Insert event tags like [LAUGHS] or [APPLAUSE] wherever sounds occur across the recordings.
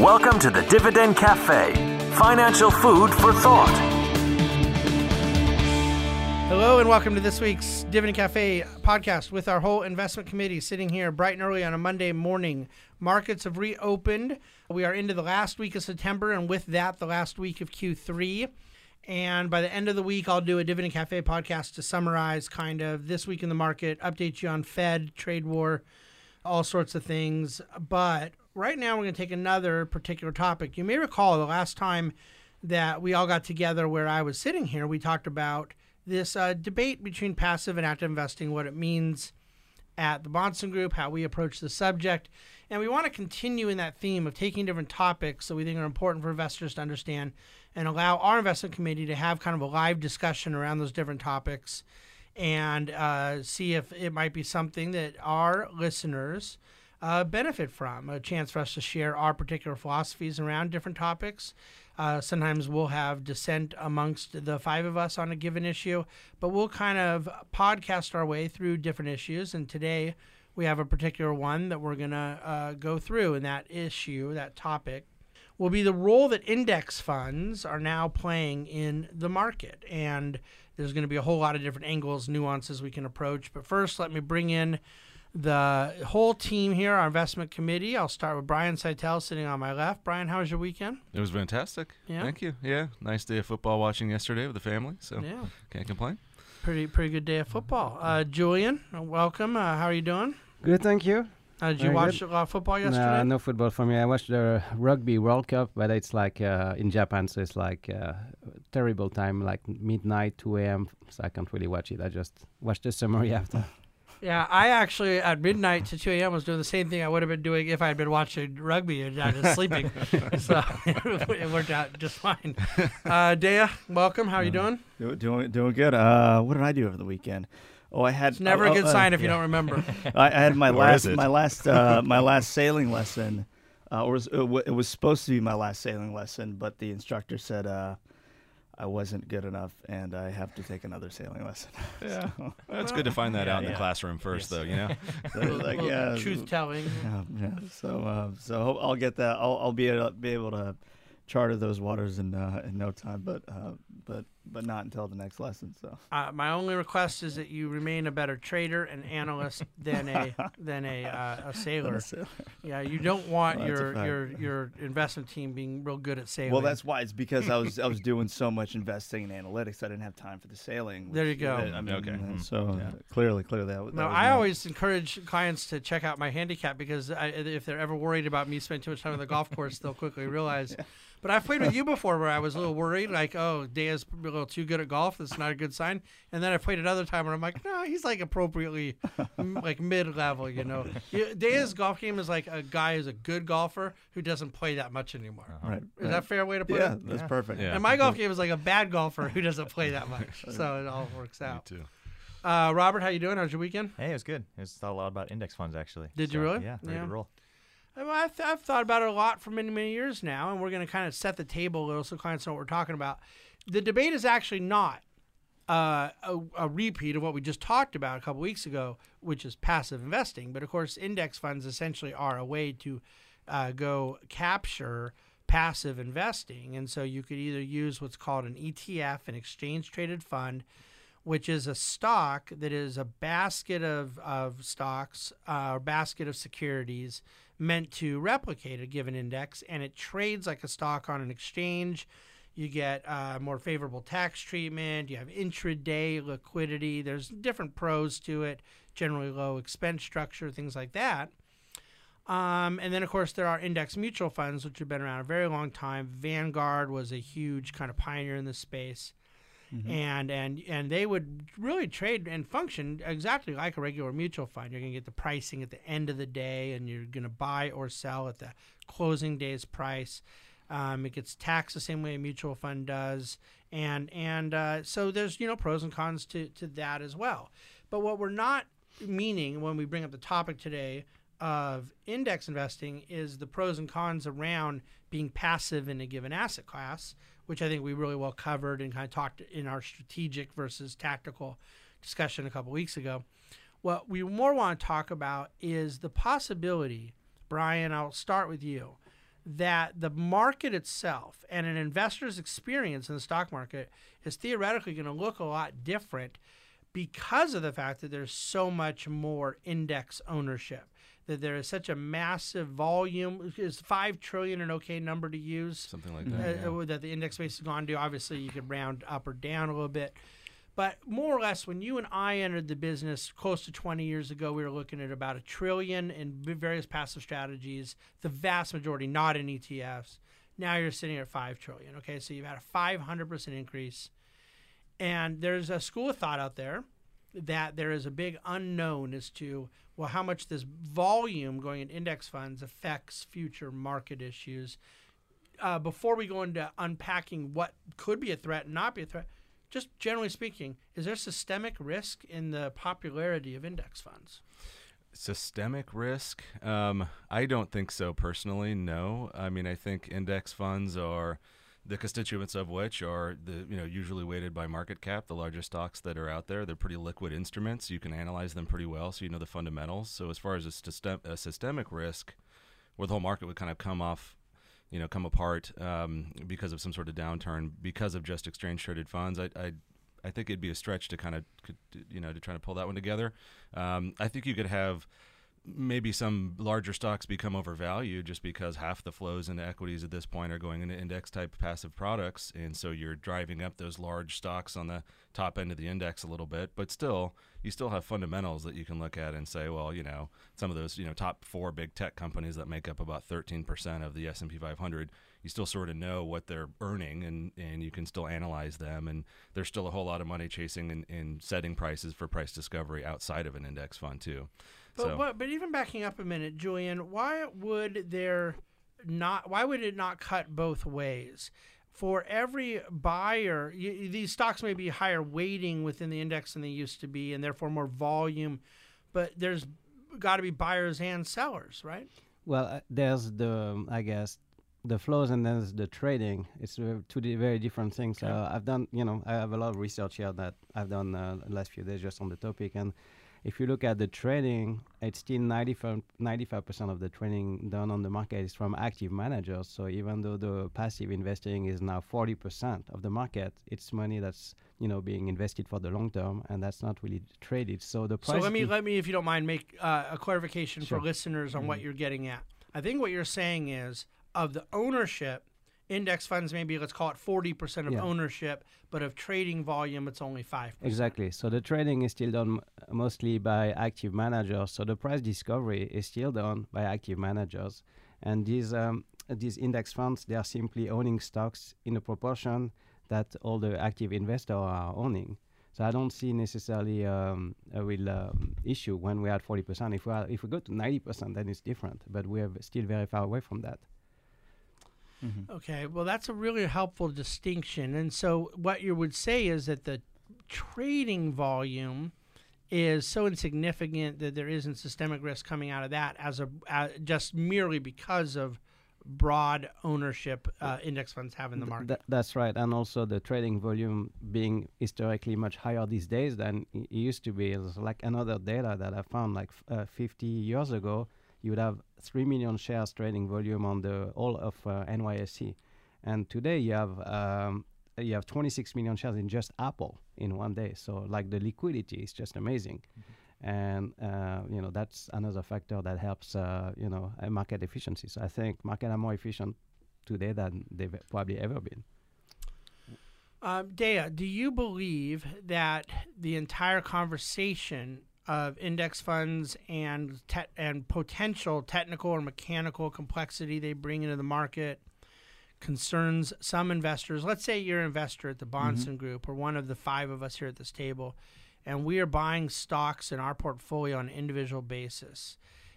Welcome to the Dividend Cafe, financial food for thought. Hello and welcome to this week's Dividend Cafe podcast with our whole investment committee sitting here bright and early on a Monday morning. Markets have reopened. We are into the last week of September and with that, the last week of Q3. And by the end of the week, I'll do a Dividend Cafe podcast to summarize kind of this week in the market, update you on Fed, trade war, all sorts of things. But right now, we're going to take another particular topic. You may recall the last time that we all got together where I was sitting here, we talked about this uh, debate between passive and active investing, what it means at the Bahnsen Group, how we approach the subject. And we want to continue in that theme of taking different topics that we think are important for investors to understand and allow our investment committee to have kind of a live discussion around those different topics and uh, see if it might be something that our listeners uh, benefit from a chance for us to share our particular philosophies around different topics. Uh, sometimes we'll have dissent amongst the five of us on a given issue, but we'll kind of podcast our way through different issues. And today we have a particular one that we're going to uh, go through, and that issue, that topic, will be the role that index funds are now playing in the market. And there's going to be a whole lot of different angles, nuances we can approach. But first, let me bring in the whole team here, our investment committee. I'll start with Brian Szytel sitting on my left. Brian, how was your weekend? It was fantastic. Yeah? Thank you. Yeah. Nice day of football watching yesterday with the family. So Yeah, can't complain. pretty pretty good day of football. Uh, Julian, uh, welcome. Uh, how are you doing? Good, thank you. Uh, did you watch good. a lot of football yesterday? No, no football for me. I watched the Rugby World Cup, but it's like uh, in Japan, so it's like uh, terrible time, like midnight, 2 a.m. So I can't really watch it. I just watch the summary [LAUGHS] after. Yeah, I actually at midnight to 2 a.m. was doing the same thing I would have been doing if I had been watching rugby and not just sleeping. [LAUGHS] so [LAUGHS] it worked out just fine. Uh, Dea, welcome. How are you doing? Do- Doing doing good. Uh, what did I do over the weekend? Oh, I had. It's never oh, a good uh, sign if you yeah. don't remember. [LAUGHS] I, I had my Or last my last uh, my last sailing lesson. Uh, or it, wa- it was supposed to be my last sailing lesson, but the instructor said uh, I wasn't good enough, and I have to take another sailing lesson. [LAUGHS] Yeah. It's good to find that Yeah, out in the classroom first, though. You know. [LAUGHS] So [LAUGHS] like, yeah, truth telling. yeah, yeah. So uh, so I'll get that. I'll, I'll be able, be able to charter those waters in uh, in no time, but uh, but but not until the next lesson. So Uh, my only request is that you remain a better trader and analyst than a [LAUGHS] than a uh, a sailor. Yeah, you don't want Well, your your your investment team being real good at sailing. Well, that's why. It's because I was I was [LAUGHS] doing so much investing in analytics, I didn't have time for the sailing. There you go. I mean, Okay. Hmm. So Yeah. uh, clearly, clearly that. that No, was I my- always encourage clients to check out my handicap because I, if they're ever worried about me spending too much time on the golf course, they'll quickly realize. [LAUGHS] But I've played with [LAUGHS] you before where I was a little worried, like, oh, Dea's a little too good at golf. That's not a good sign. And then I played another time where I'm like, no, he's like appropriately, [LAUGHS] like mid level, you know. You- Dea's golf game is like a guy who's a good golfer who doesn't play that much anymore. Right. Is right. that a fair way to put it? Yeah, it? that's perfect. Yeah. And my golf game is like a bad golfer who doesn't play that [LAUGHS] much. So it all works out. Me too. Uh, Robert, how you doing? How's your weekend? Hey, it was good. It was thought a lot about index funds actually. Did you So, really? Yeah, ready Yeah. to roll. I've, I've thought about it a lot for many, many years now, and we're going to kind of set the table a little so clients know what we're talking about. The debate is actually not uh, a, a repeat of what we just talked about a couple weeks ago, which is passive investing. But of course, index funds essentially are a way to uh, go capture passive investing. And so you could either use what's called an ETF, an exchange traded fund, which is a stock that is a basket of, of stocks uh, or basket of securities meant to replicate a given index, and it trades like a stock on an exchange. You get uh, more favorable tax treatment. You have intraday liquidity. There's different pros to it, generally low expense structure, things like that. Um, and then, of course, there are index mutual funds, which have been around a very long time. Vanguard was a huge kind of pioneer in this space and and and they would really trade and function exactly like a regular mutual fund. You're going to get the pricing at the end of the day, and you're going to buy or sell at the closing day's price. Um, it gets taxed the same way a mutual fund does, and and uh, so there's you know pros and cons to to that as well. But what we're not meaning when we bring up the topic today of index investing is the pros and cons around being passive in a given asset class, which I think we really well covered and kind of talked in our strategic versus tactical discussion a couple weeks ago. What we more want to talk about is the possibility, Brian, I'll start with you, that the market itself and an investor's experience in the stock market is theoretically going to look a lot different because of the fact that there's so much more index ownership that there is such a massive volume. Is 5 trillion an okay number to use? Something like uh, that. yeah. uh, that the index base has gone to? Obviously you could round up or down a little bit. But more or less when you and i entered the business close to 20 years ago we were looking at about a trillion in various passive strategies the vast majority not in etfs now you're sitting at 5 trillion okay? So you've had a 500% increase. And there's a school of thought out there that there is a big unknown as to well how much this volume going in index funds affects future market issues. Uh, before we go into unpacking what could be a threat and not be a threat, just generally speaking, is there systemic risk in the popularity of index funds? Systemic risk? Um, I don't think so personally. No, I mean I think index funds are the constituents of which are the you know usually weighted by market cap, the largest stocks that are out there. They're pretty liquid instruments. You can analyze them pretty well, so you know the fundamentals. So as far as a, system, a systemic risk, where the whole market would kind of come off, you know, come apart um, because of some sort of downturn because of just exchange traded funds, I, I I think it'd be a stretch to kind of, you know, to try to pull that one together. Um, I think you could have maybe some larger stocks become overvalued just because half the flows into equities at this point are going into index type passive products. And so you're driving up those large stocks on the top end of the index a little bit. But still, you still have fundamentals that you can look at and say, well, you know, some of those, you know, top four big tech companies that make up about 13% of the S&P 500 you still sort of know what they're earning and, and you can still analyze them. And there's still a whole lot of money chasing and, and setting prices for price discovery outside of an index fund, too. But so, what, but even backing up a minute, Julian, why would there not? Why would it not cut both ways? For every buyer, you, these stocks may be higher weighting within the index than they used to be, and therefore more volume. But there's got to be buyers and sellers, right? Well, uh, there's the I guess the flows and there's the trading. It's uh, two di- very different things. Okay. Uh, I've done, you know, I have a lot of research here that I've done uh, the last few days just on the topic. And if you look at the trading, it's still 95 percent of the trading done on the market is from active managers. So even though the passive investing is now 40 percent of the market, it's money that's you know being invested for the long term, and that's not really traded. So the So let me let me, if you don't mind, make uh, a clarification Sure. for listeners on what you're getting at. I think what you're saying is of the ownership, index funds maybe let's call it 40% of Yeah. ownership, but of trading volume it's only five. Exactly. So the trading is still done mostly by active managers. So the price discovery is still done by active managers, and these um, these index funds they are simply owning stocks in a proportion that all the active investors are owning. So I don't see necessarily um, a real um, issue when we are at 40%. If we are, if we go to 90%, then it's different. But we are still very far away from that. Okay, well, that's a really helpful distinction. And so, what you would say is that the trading volume is so insignificant that there isn't systemic risk coming out of that as a uh, just merely because of broad ownership uh, index funds have in the Th- market. tha- that's right, and also the trading volume being historically much higher these days than it used to be. It's like another data that I found, like f- uh, 50 years ago, you would have three million shares trading volume on the all of uh, NYSE, and today you have um, you have 26 million shares in just Apple in one day. So like the liquidity is just amazing. And uh, you know that's another factor that helps uh, you know uh, market efficiency. So I think market are more efficient today than they've probably ever been. Um, Dea, do you believe that the entire conversation of index funds and te- and potential technical or mechanical complexity they bring into the market concerns some investors? Let's say you're an investor at the Bahnsen Group or one of the five of us here at this table, and we are buying stocks in our portfolio on an individual basis.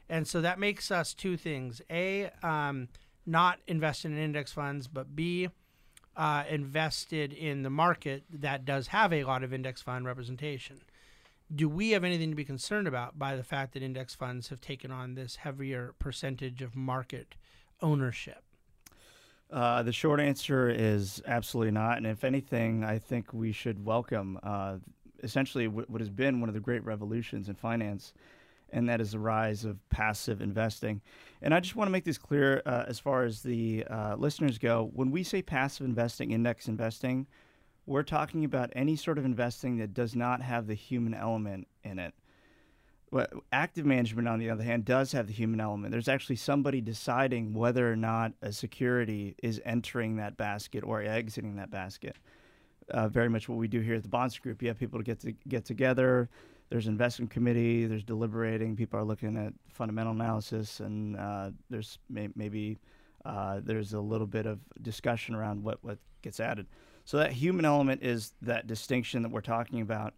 And so that makes us two things: a, um, not invested in index funds, but b, uh, invested in the market that does have a lot of index fund representation. Do we have anything to be concerned about by the fact that index funds have taken on this heavier percentage of market ownership? Uh, the short answer is absolutely not. And if anything, I think we should welcome uh, essentially what, what has been one of the great revolutions in finance and that is the rise of passive investing. And I just want to make this clear uh, as far as the uh, listeners go. When we say passive investing, index investing, we're talking about any sort of investing that does not have the human element in it. Active management, on the other hand, does have the human element. There's actually somebody deciding whether or not a security is entering that basket or exiting that basket. Uh, very much what we do here at the Bahnsen Group. You have people to get to get together. There's investment committee. There's deliberating. People are looking at fundamental analysis, and uh, there's may- maybe uh, there's a little bit of discussion around what what gets added. So that human element is that distinction that we're talking about.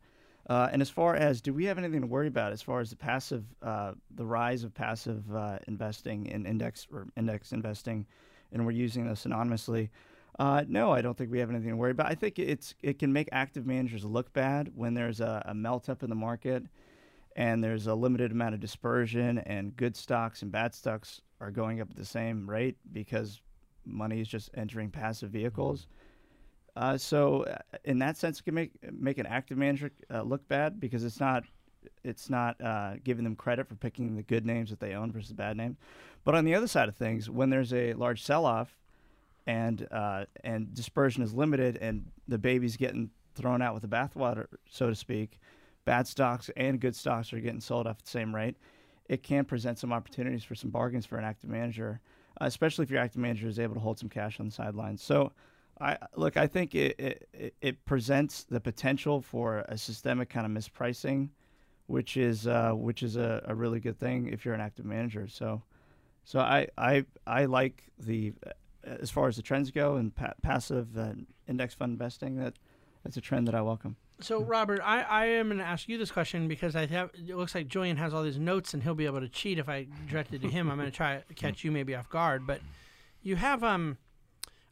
Uh, and as far as do we have anything to worry about as far as the passive, uh, the rise of passive uh, investing in index or index investing, and we're using those synonymously? Uh, no, I don't think we have anything to worry about. I think it's it can make active managers look bad when there's a, a melt up in the market, and there's a limited amount of dispersion, and good stocks and bad stocks are going up at the same rate because money is just entering passive vehicles. Mm-hmm uh, so uh, in that sense, it can make make an active manager uh, look bad because it's not it's not uh, giving them credit for picking the good names that they own versus bad names. But on the other side of things, when there's a large sell-off and uh, and dispersion is limited and the baby's getting thrown out with the bathwater, so to speak, bad stocks and good stocks are getting sold off at the same rate. It can present some opportunities for some bargains for an active manager, especially if your active manager is able to hold some cash on the sidelines. So I look. I think it, it it presents the potential for a systemic kind of mispricing, which is uh, which is a, a really good thing if you're an active manager. So, so I I I like the as far as the trends go and pa- passive and index fund investing. That that's a trend that I welcome. So, Robert, I, I am going to ask you this question because I have it looks like Julian has all these notes and he'll be able to cheat if I direct it to him. I'm going to try to [LAUGHS] catch you maybe off guard, but you have um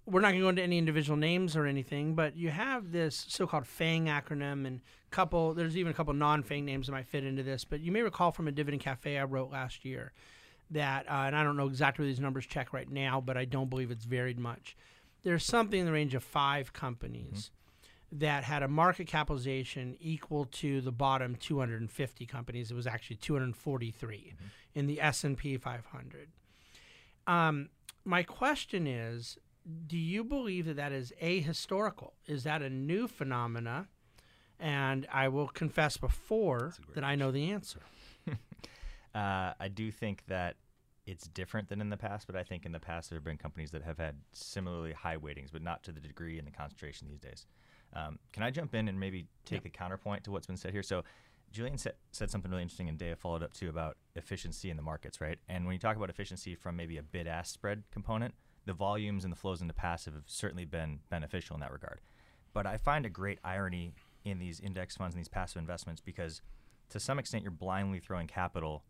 we're not going to go into any individual names or anything, but you have this so-called FANG acronym and couple. There's even a couple non-FANG names that might fit into this, but you may recall from a Dividend Cafe I wrote last year that, uh, and I don't know exactly where these numbers check right now, but I don't believe it's varied much. There's something in the range of five companies mm-hmm. that had a market capitalization equal to the bottom 250 companies. It was actually 243 mm-hmm. in the S&P 500. Um, my question is do you believe that that is ahistorical? Is that a new phenomena? And I will confess before that question. I know the answer. [LAUGHS] uh, I do think that it's different than in the past, but I think in the past there have been companies that have had similarly high weightings, but not to the degree and the concentration these days. Um, can I jump in and maybe take a counterpoint to what's been said here? So, Julian said, said something really interesting, and Dave followed up too about efficiency in the markets, right? And when you talk about efficiency from maybe a bid ask spread component, the volumes and the flows into passive have certainly been beneficial in that regard. But I find a great irony in these index funds and these passive investments because to some extent you're blindly throwing capital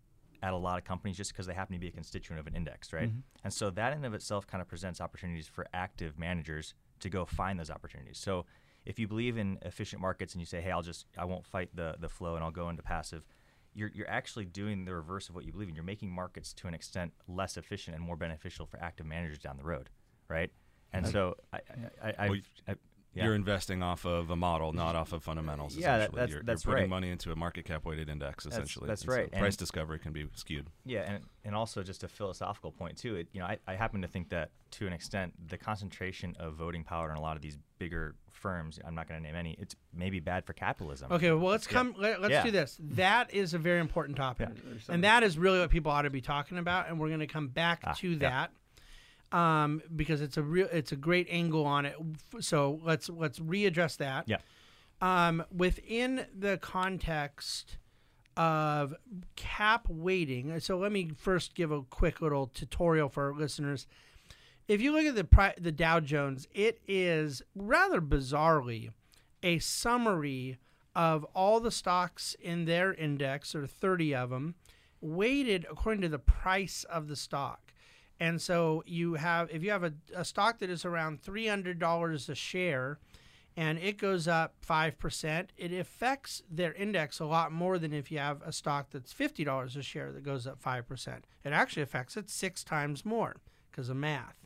at a lot of companies just because they happen to be a constituent of an index, right? Mm-hmm. And so that in of itself kind of presents opportunities for active managers to go find those opportunities. So if you believe in efficient markets and you say, "Hey, I'll just I won't fight the the flow and I'll go into passive," you're, you're actually doing the reverse of what you believe in. You're making markets to an extent less efficient and more beneficial for active managers down the road, right? And so I, I, I, well, I yeah. You're investing off of a model, not off of fundamentals. Yeah, that, that's, you're, that's you're putting right. money into a market cap weighted index, essentially. That's, that's right. So price discovery can be skewed. Yeah, and, and also just a philosophical point too. It, you know, I, I happen to think that to an extent, the concentration of voting power in a lot of these bigger firms, I'm not going to name any, it's maybe bad for capitalism. Okay, well let's come. Yeah. Let, us yeah. do this. That is a very important topic, and that is really what people ought to be talking about. And we're going to come back ah, to that um, because it's a real it's a great angle on it. So let's let's readdress that. Yeah. Um, within the context of cap weighting, so let me first give a quick little tutorial for our listeners. If you look at the pri- the Dow Jones, it is rather bizarrely a summary of all the stocks in their index, or 30 of them, weighted according to the price of the stock. And so you have, if you have a, a stock that is around $300 a share and it goes up 5%, it affects their index a lot more than if you have a stock that's $50 a share that goes up 5%. It actually affects it six times more because of math.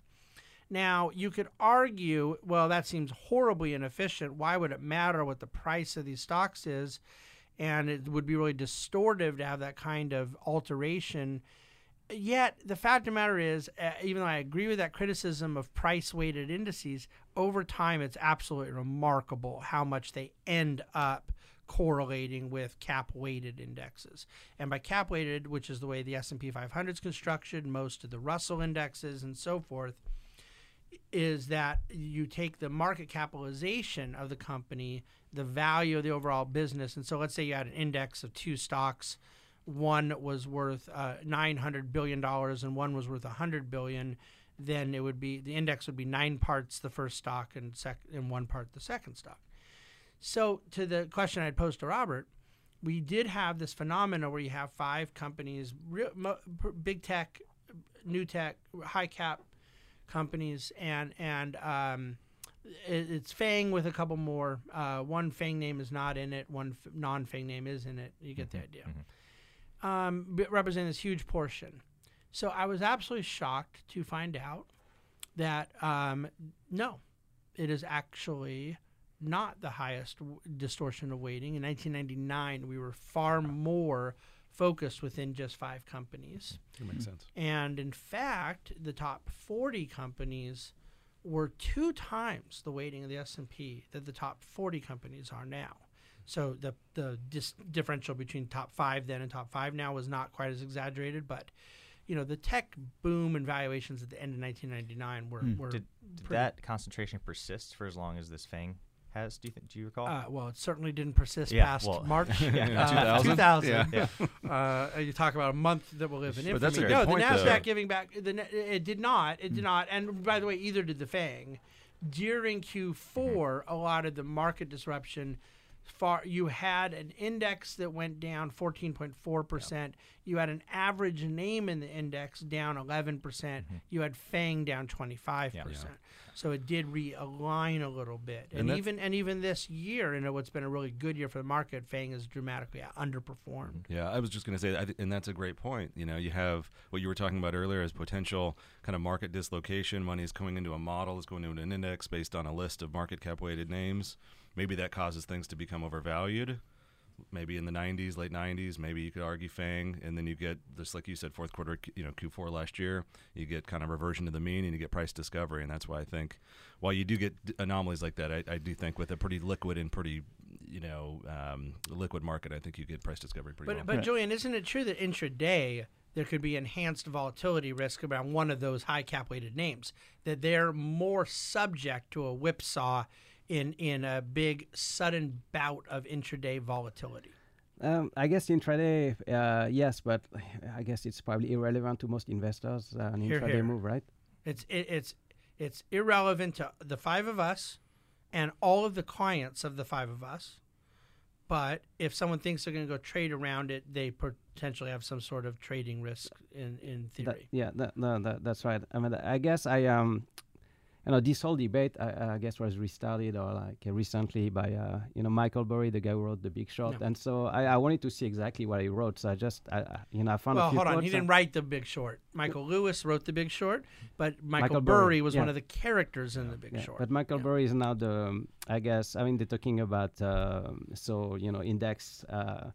Now, you could argue, well, that seems horribly inefficient. Why would it matter what the price of these stocks is? and it would be really distortive to have that kind of alteration. Yet the fact of the matter is, uh, even though I agree with that criticism of price weighted indices, over time it's absolutely remarkable how much they end up correlating with cap weighted indexes. And by cap weighted, which is the way the S&P 500 is constructed, most of the Russell indexes and so forth, is that you take the market capitalization of the company, the value of the overall business, and so let's say you had an index of two stocks, one was worth uh, 900 billion dollars and one was worth 100 billion, then it would be the index would be nine parts the first stock and sec and one part the second stock. So to the question I'd posed to Robert, we did have this phenomena where you have five companies, real, big tech, new tech, high cap companies, and and um, it, it's Fang with a couple more. Uh, one Fang name is not in it. One f- non Fang name is in it. You get the idea. Um, but representing this huge portion. So I was absolutely shocked to find out that um, no, it is actually not the highest w- distortion of weighting. In 1999, we were far more focused within just five companies. That makes sense. And in fact, the top 40 companies were two times the weighting of the S&P that the top 40 companies are now. So the the dis- differential between top 5 then and top 5 now was not quite as exaggerated, but you know, the tech boom and valuations at the end of 1999 were, were Did, did that concentration persist for as long as this Fang has? Do you think? Do you recall? uh, well, it certainly didn't persist Yeah, past well, March [LAUGHS] yeah, uh, 2000? 2000. yeah. [LAUGHS] Uh, you talk about a month that will live in infamy. But that's a good no, point, the Nasdaq though. Giving back. The it did not. It did not. And by the way, either did the Fang. During Q4, Mm-hmm. a lot of the market disruption. Far, you had an index that went down 14.4 percent. You had an average name in the index down 11 percent. Mm-hmm. You had Fang down 25 percent. So it did realign a little bit. And, And even and even this year, in what's been a really good year for the market, Fang has dramatically underperformed. Yeah, I was just going to say, that, and that's a great point. You know, you have what you were talking about earlier as potential kind of market dislocation. Money is coming into a model, is going into an index based on a list of market cap weighted names. Maybe that causes things to become overvalued. Maybe in the 90s, late 90s, maybe you could argue Fang, and then you get just like you said, fourth quarter, you know, Q4 last year, you get kind of reversion to the mean, and you get price discovery, and that's why I think, while you do get anomalies like that, I, I do think with a pretty liquid and pretty, you know, um, liquid market, I think you get price discovery pretty But well. but Right. Julian, isn't it true that intraday there could be enhanced volatility risk around one of those high cap weighted names? That they're more subject to a whipsaw in in a big sudden bout of intraday volatility. Um, I guess intraday, uh, yes, but I guess it's probably irrelevant to most investors. Uh, an Here, intraday here. move, right? It's it, it's it's irrelevant to the five of us and all of the clients of the five of us. But if someone thinks they're going to go trade around it, they potentially have some sort of trading risk in in That, theory. yeah, that, no, that, that's right. I mean, I guess I um, you know, this whole debate, I, I guess, was restarted or like uh, recently by uh, you know Michael Burry, the guy who wrote The Big Short, Yeah. and so I, I wanted to see exactly what he wrote. So I just, I, I- you know, I found a Well, hold on. He didn't write The Big Short. Michael Lewis wrote The Big Short, but Michael, Michael Burry, was yeah. one of the characters in The Big Yeah, Short. But Michael Yeah. Burry is now the, um, I guess, I mean, they're talking about, um so, you know, index uh,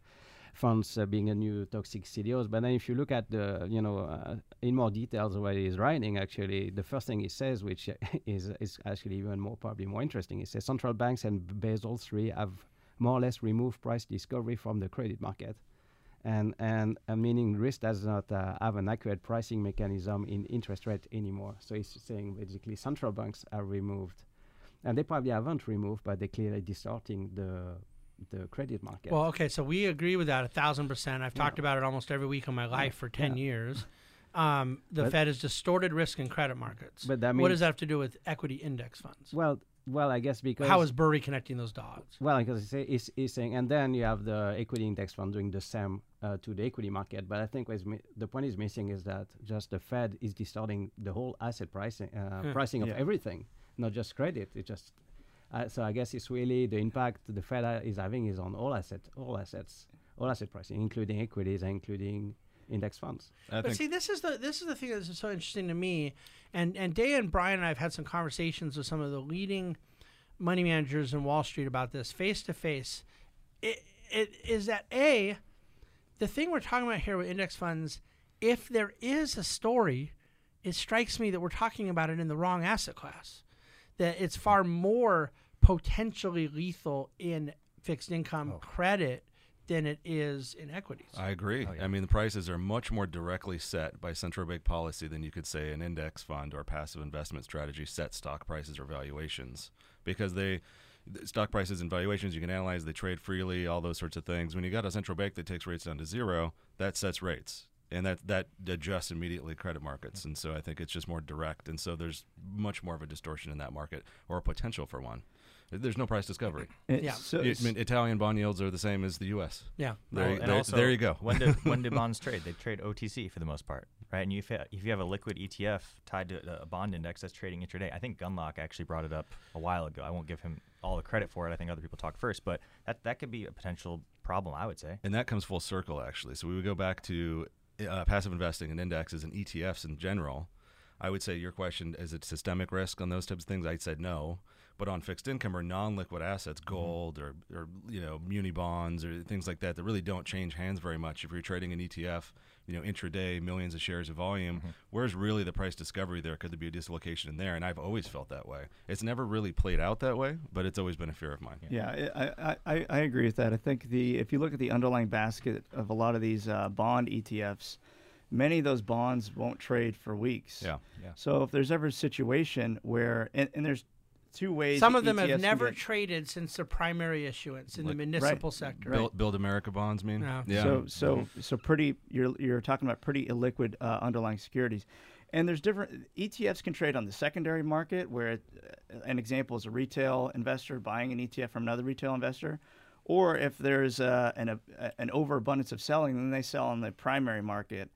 funds uh, being a new toxic CDOs. But then if you look at the, you know, uh, in more details what he's writing, actually, the first thing he says, which [LAUGHS] is, is actually even more, probably more interesting, he says central banks and Basel III have more or less removed price discovery from the credit market. And, and uh, meaning risk does not uh, have an accurate pricing mechanism in interest rate anymore. So he's saying basically central banks are removed, and they probably haven't removed, but they're clearly distorting the the credit market. Well, okay, so we agree with that a thousand percent. I've talked about it almost every week of my life for ten Yeah. years. Um, the But- Fed has distorted risk in credit markets. But that means, what does that have to do with equity index funds? well, well, I guess because How is Burry connecting those dots? well, because he's, he's, he's saying, and then you have the equity index fund doing the same uh, to the equity market. But I think mi- the point is missing is that just the Fed is distorting the whole asset pricing uh, Yeah. pricing of Yeah. everything, not just credit. It just uh, so I guess it's really the impact the Fed uh, is having is on all assets, all assets, all asset pricing, including equities, and including index funds. I But see, this is the this is the thing that's so interesting to me, and and Day and Brian and I have had some conversations with some of the leading money managers in Wall Street about this face to face. It it is that a the thing we're talking about here with index funds. If there is a story, it strikes me that we're talking about it in the wrong asset class. That it's far more potentially lethal in fixed income oh. credit than it is in equities. I agree. Oh, I mean, the prices are much more directly set by central bank policy than you could say an index fund or passive investment strategy set stock prices or valuations because they stock prices and valuations you can analyze they trade freely all those sorts of things when you got a central bank that takes rates down to zero that sets rates and that that adjusts immediately credit markets and so i think it's just more direct and so there's much more of a distortion in that market or a potential for one there's no price discovery It- Yeah. So, I mean, italian bond yields are the same as the us yeah. there, Well, you- and there, also, there you go [LAUGHS] when do [LAUGHS] when do bonds trade? They trade OTC for the most part, right? And if, you- if you have a liquid ETF tied to a bond index that's trading intraday, I think Gundlach actually brought it up a while ago. I won't give him all the credit for it. I think other people talk first, but that that could be a potential problem. I would say. And that comes full circle, actually. So we would go back to uh, passive investing and indexes and ETFs in general. I would say your question is it systemic risk on those types of things? I said no. But on fixed income or non-liquid assets, gold or, or you know muni bonds or things like that that really don't change hands very much. If you're trading an ETF, you know intraday millions of shares of volume, where's really the price discovery there? Could there be a dislocation in there? And I've always felt that way. It's never really played out that way, but it's always been a fear of mine. Yeah, I, I, I, I agree with that. I think the if you look at the underlying basket of a lot of these uh, bond ETFs, many of those bonds won't trade for weeks. Yeah. So if there's ever a situation where and, and there's two ways Some of them ETFs have never get- traded since their primary issuance in the Like- municipal sector. Build, build America bonds mean? Yeah. So so so pretty. You're you're talking about pretty illiquid uh, underlying securities, and there's different ETFs can trade on the secondary market, where it, uh, an example is a retail investor buying an ETF from another retail investor, or if there's uh, an uh, an overabundance of selling, then they sell on the primary market,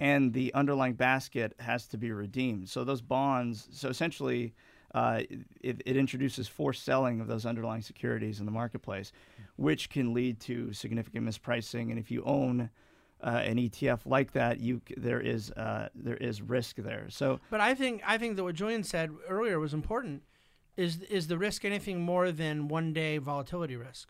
and the underlying basket has to be redeemed. So those bonds. So essentially. Uh, it, it introduces forced selling of those underlying securities in the marketplace, which can lead to significant mispricing. And if you own uh, an ETF like that, you there is uh, there is risk there. So But I think I think that what Julian said earlier was important. Is is the risk anything more than one day volatility risk?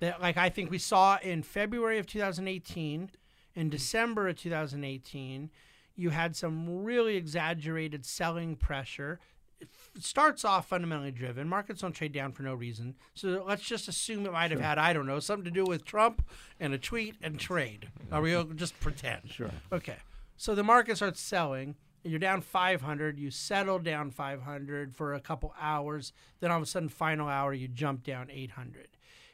That like I think we saw in February of 2018, in December of 2018, you had some really exaggerated selling pressure. It starts off fundamentally driven. Markets don't trade down for no reason. So let's just assume it might have had I don't know something to do with Trump and a tweet and trade. Are we just pretend? Sure. Okay. So the market starts selling. You're down 500. You settle down 500 for a couple hours. Then all of a sudden, final hour, you jump down 800.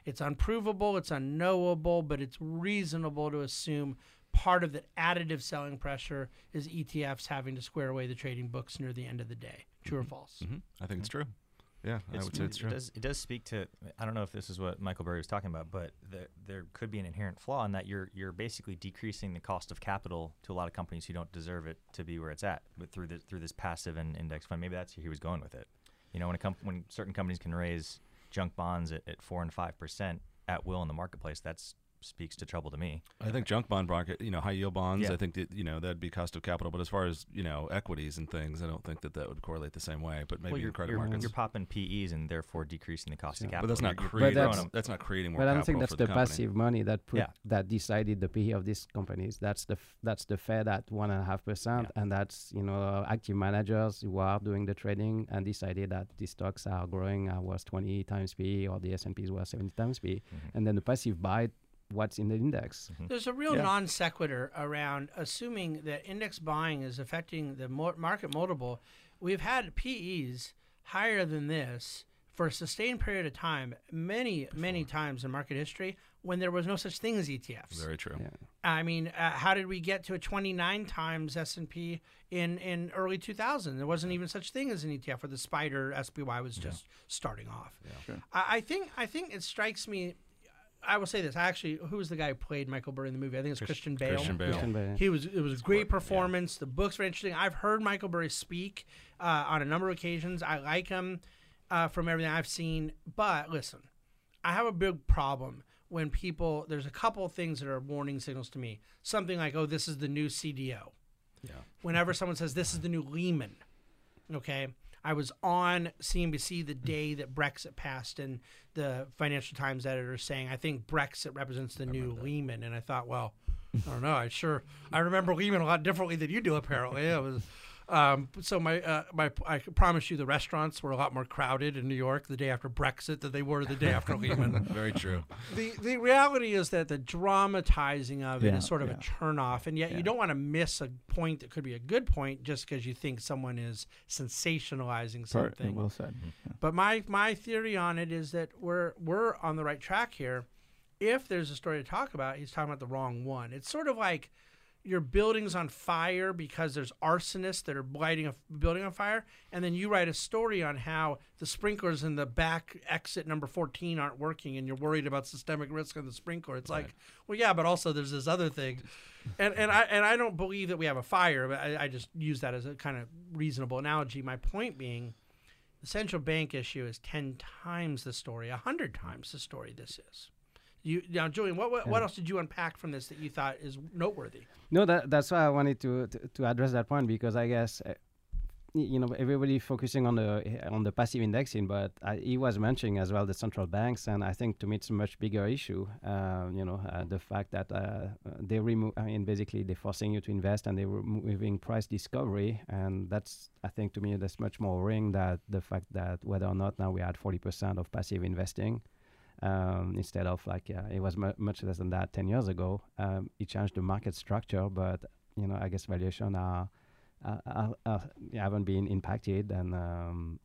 It's unprovable. It's unknowable, but it's reasonable to assume part of the additive selling pressure is ETFs having to square away the trading books near the end of the day. True or false? hmm I think it's true. Yeah, I would say it's it. Does, it does speak to. I don't know if this is what Michael Burry was talking about, but the, there could be an inherent flaw in that you're you're basically decreasing the cost of capital to a lot of companies who don't deserve it to be where it's at, but through this through this passive and index fund. Maybe that's where he was going with it. You know, when a comp- when certain companies can raise junk bonds at, at four and five percent at will in the marketplace, that's speaks to trouble to me. I think junk bond market, you know, high yield bonds. Yeah. I think that you know that'd be cost of capital. But as far as you know, equities and things, I don't think that that would correlate the same way. But maybe well, you're, credit you're, markets. you're popping PEs and therefore decreasing the cost of capital. but that's not You're- you're creating. that's- That's, that's not creating more But I don't think that's the, the, passive money that put Yeah. that decided the PE of these companies. That's the that's the Fed at one and a half percent, and that's you know active managers who are doing the trading and decided that these stocks are growing uh, was 20 times PE or the S and P's was 70 times PE, and then the passive buy what's in the index. There's a real Yeah. non sequitur around assuming that index buying is affecting the market multiple. We've had PEs higher than this for a sustained period of time, many, many times in market history when there was no such thing as ETFs. Very true. Yeah. I mean, uh, how did we get to a 29 times S&P in, in early 2000? There wasn't even such thing as an ETF or the SPDR SPY was just starting off. Sure. I, I think I think it strikes me. I will say this. I actually, who was the guy who played Michael Burry in the movie? I think it's Christian Bale. Christian Bale. Christian Bale. He was. It was a great performance. The books were interesting. I've heard Michael Burry speak uh, on a number of occasions. I like him uh, from everything I've seen. But listen, I have a big problem when people. There's a couple of things that are warning signals to me. Something like, "Oh, this is the new CDO." Yeah. Whenever someone says this is the new Lehman, okay, I was on CNBC the day that Brexit passed, and the Financial Times editor saying, "I think Brexit represents the new Lehman," and I thought, well, I don't know. I sure I remember Lehman a lot differently than you do. Apparently, it was. Um, so my uh, my I promise you the restaurants were a lot more crowded in New York the day after Brexit than they were the day after [LAUGHS] Lehman. Very true. the the reality is that the dramatizing of it is sort of yeah. a turnoff, and yet Yeah. you don't want to miss a point that could be a good point just because you think someone is sensationalizing Part- something. well said. But my my theory on it is that we're we're on the right track here. If there's a story to talk about, he's talking about the wrong one. It's sort of like your building's on fire because there's arsonists that are lighting a building on fire, and then you write a story on how the sprinklers in the back exit number 14 aren't working, and you're worried about systemic risk of the sprinkler. It's like, well, yeah, but also there's this other thing, and and I and I don't believe that we have a fire, but I, I just use that as a kind of reasonable analogy. My point being the central bank issue is 10 times the story, 100 times the story this is. You now, Julian, what what, what else did you unpack from this that you thought is noteworthy? No, that, that's why I wanted to, to to address that point because I guess uh, you know everybody focusing on the on the passive indexing, but I, he was mentioning as well the central banks, and I think to me it's a much bigger issue. Uh, you know, uh, the fact that uh, they remove, I mean, basically they're forcing you to invest and they're removing price discovery, and that's I think to me that's much more worrying that the fact that whether or not now we had 40% of passive investing um, instead of like uh, it was mu- much less than that 10 years ago. Um, it changed the market structure, but you know I guess valuation are, are, are, are haven't been impacted, and um,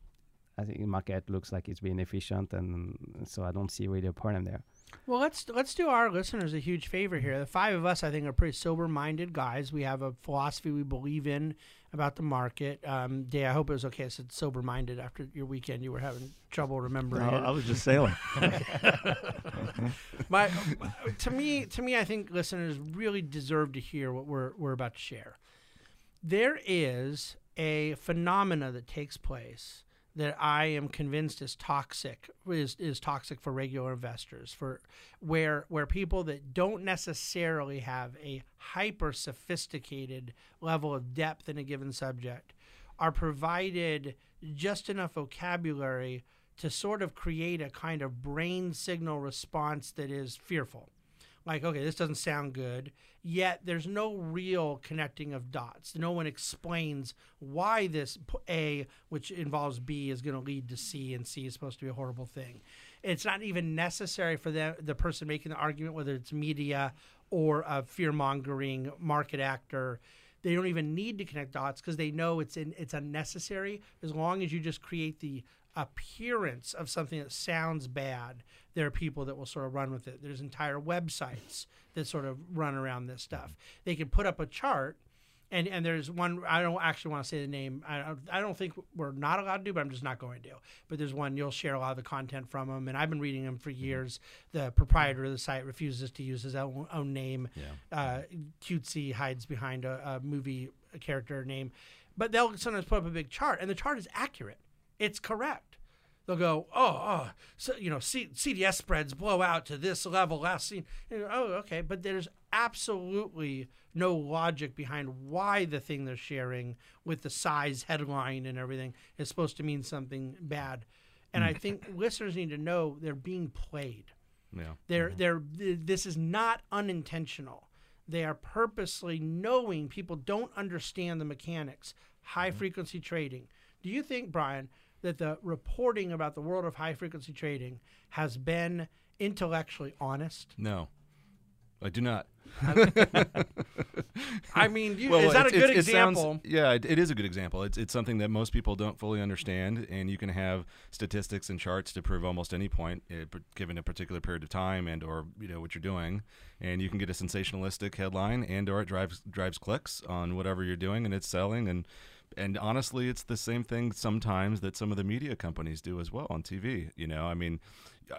I think the market looks like it's been efficient, and so I don't see really a problem there. Well, let's let's do our listeners a huge favor here. The five of us, I think, are pretty sober-minded guys. We have a philosophy we believe in about the market. Um, Day, I hope it was okay. I said sober-minded after your weekend. You were having trouble remembering. I, it. I was just sailing. [LAUGHS] My, to me, to me, I think listeners really deserve to hear what we're we're about to share. There is a phenomena that takes place that I am convinced is toxic is, is toxic for regular investors for where where people that don't necessarily have a hyper sophisticated level of depth in a given subject are provided just enough vocabulary to sort of create a kind of brain signal response that is fearful like okay this doesn't sound good. Yet there's no real connecting of dots. No one explains why this A, which involves b is going to lead to c and c is supposed to be a horrible thing. It's not even necessary for the, the person making the argument whether it's media or a fear-mongering market actor they don't even need to connect dots because they know it's in, it's unnecessary. As long as you just create the appearance of something that sounds bad there are people that will sort of run with it there's entire websites that sort of run around this stuff they can put up a chart and and there's one I don't actually want to say the name. I don't, I don't think we're not allowed to do, but I'm just not going to. But there's one you'll share a lot of the content from them, and I've been reading them for years. The proprietor of the site refuses to use his own, own name. Uh, cutesy hides behind a, a movie character name, but they'll sometimes put up a big chart, and the chart is accurate. It's correct. They'll go, oh, oh, so you know, C- CDS spreads blow out to this level last seen. You know, oh, okay, but there's absolutely no logic behind why the thing they're sharing with the size headline and everything is supposed to mean something bad. And I mm. think [LAUGHS] listeners need to know they're being played. Yeah. They're mm-hmm. they're th- this is not unintentional. They are purposely knowing people don't understand the mechanics. High mm-hmm. frequency trading. Do you think, Brian, that the reporting about the world of high frequency trading has been intellectually honest? No, I do not. [LAUGHS] I mean, you, Well, is that a good it sounds- example? yeah, it, it is a good example. It's it's something that most people don't fully understand, and you can have statistics and charts to prove almost any point, eh, per- given a particular period of time and or you know what you're doing, and you can get a sensationalistic headline and or it drives drives clicks on whatever you're doing, and it's selling and. And honestly, it's the same thing sometimes that some of the media companies do as well on TV. You know, I mean,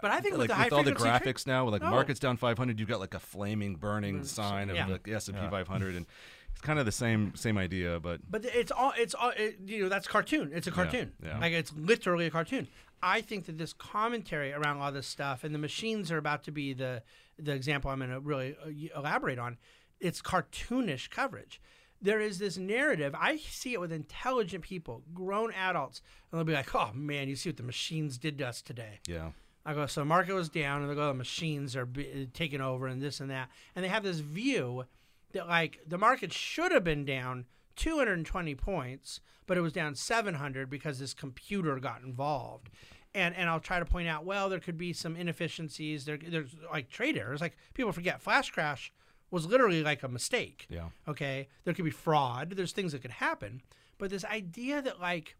But I think with like the high all the frequency tra- graphics now, with like No. markets down 500, you've got like a flaming, burning sign of the S and P 500, and it's kind of the same same idea, but But it's all it's all it, you know that's cartoon. It's a cartoon. yeah. Like it's literally a cartoon. I think that this commentary around all this stuff and the machines are about to be the the example I'm going to really uh, elaborate on. It's cartoonish coverage. There is this narrative. I see it with intelligent people, grown adults, and they'll be like, "Oh man, you see what the machines did to us today." Yeah. I go, so the market was down, and they go, the machines are b- uh, taking over, and this and that, and they have this view that like the market should have been down 220 points, but it was down 700 because this computer got involved. And, and I'll try to point out, well, there could be some inefficiencies. There, there's like trade errors. Like people forget, flash crash was literally like a mistake. Yeah. Okay, there could be fraud. There's things that could happen, but this idea that like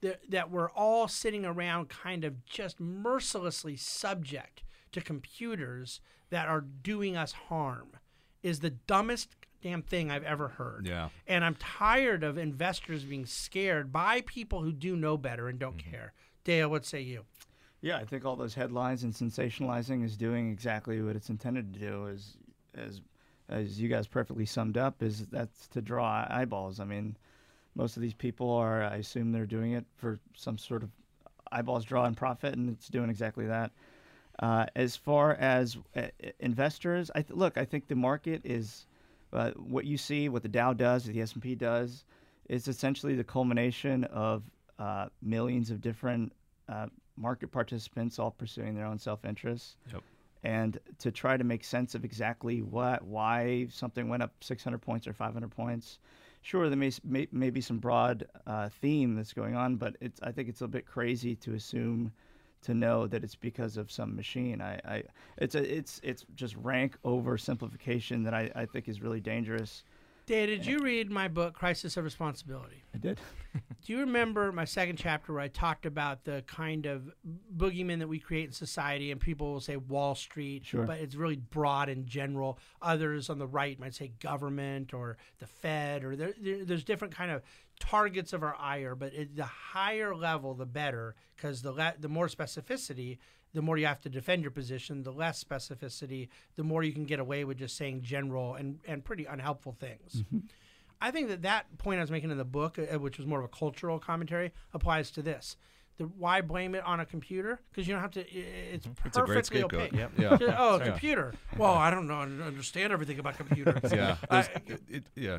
that, that we're all sitting around kind of just mercilessly subject to computers that are doing us harm is the dumbest damn thing I've ever heard. Yeah. And I'm tired of investors being scared by people who do know better and don't mm-hmm. care. Dale, what say you? Yeah, I think all those headlines and sensationalizing is doing exactly what it's intended to do. As as as you guys perfectly summed up, is that's to draw eyeballs. I mean, most of these people are, I assume, they're doing it for some sort of eyeballs draw and profit, and it's doing exactly that. Uh, as far as uh, investors, I th- look, I think the market is uh, what you see, what the Dow does, the S and P does, is essentially the culmination of uh, millions of different uh, market participants all pursuing their own self-interest. Yep. And to try to make sense of exactly what, why something went up 600 points or 500 points, sure, there may, may, may be some broad uh, theme that's going on, but it's, I think it's a bit crazy to assume to know that it's because of some machine. I, I it's a, it's, it's just rank oversimplification that I, I think is really dangerous. Dale, did you read my book, Crisis of Responsibility? I did. [LAUGHS] Do you remember my second chapter where I talked about the kind of boogeyman that we create in society? And people will say Wall Street, Sure. but it's really broad and general. Others on the right might say government or the Fed, or there, there, there's different kind of targets of our ire. But it, the higher level, the better, because the le- the more specificity, the more you have to defend your position. The less specificity, the more you can get away with just saying general and and pretty unhelpful things. I think that that point I was making in the book, uh, which was more of a cultural commentary, applies to this. The, why blame it on a computer? Because you don't have to. i- It's It's a great perfectly scapegoat. opaque. Yep. Yeah. Just, oh, Yeah. computer. Well, I don't know. I don't understand everything about computers. [LAUGHS] Yeah, I- it, it- yeah.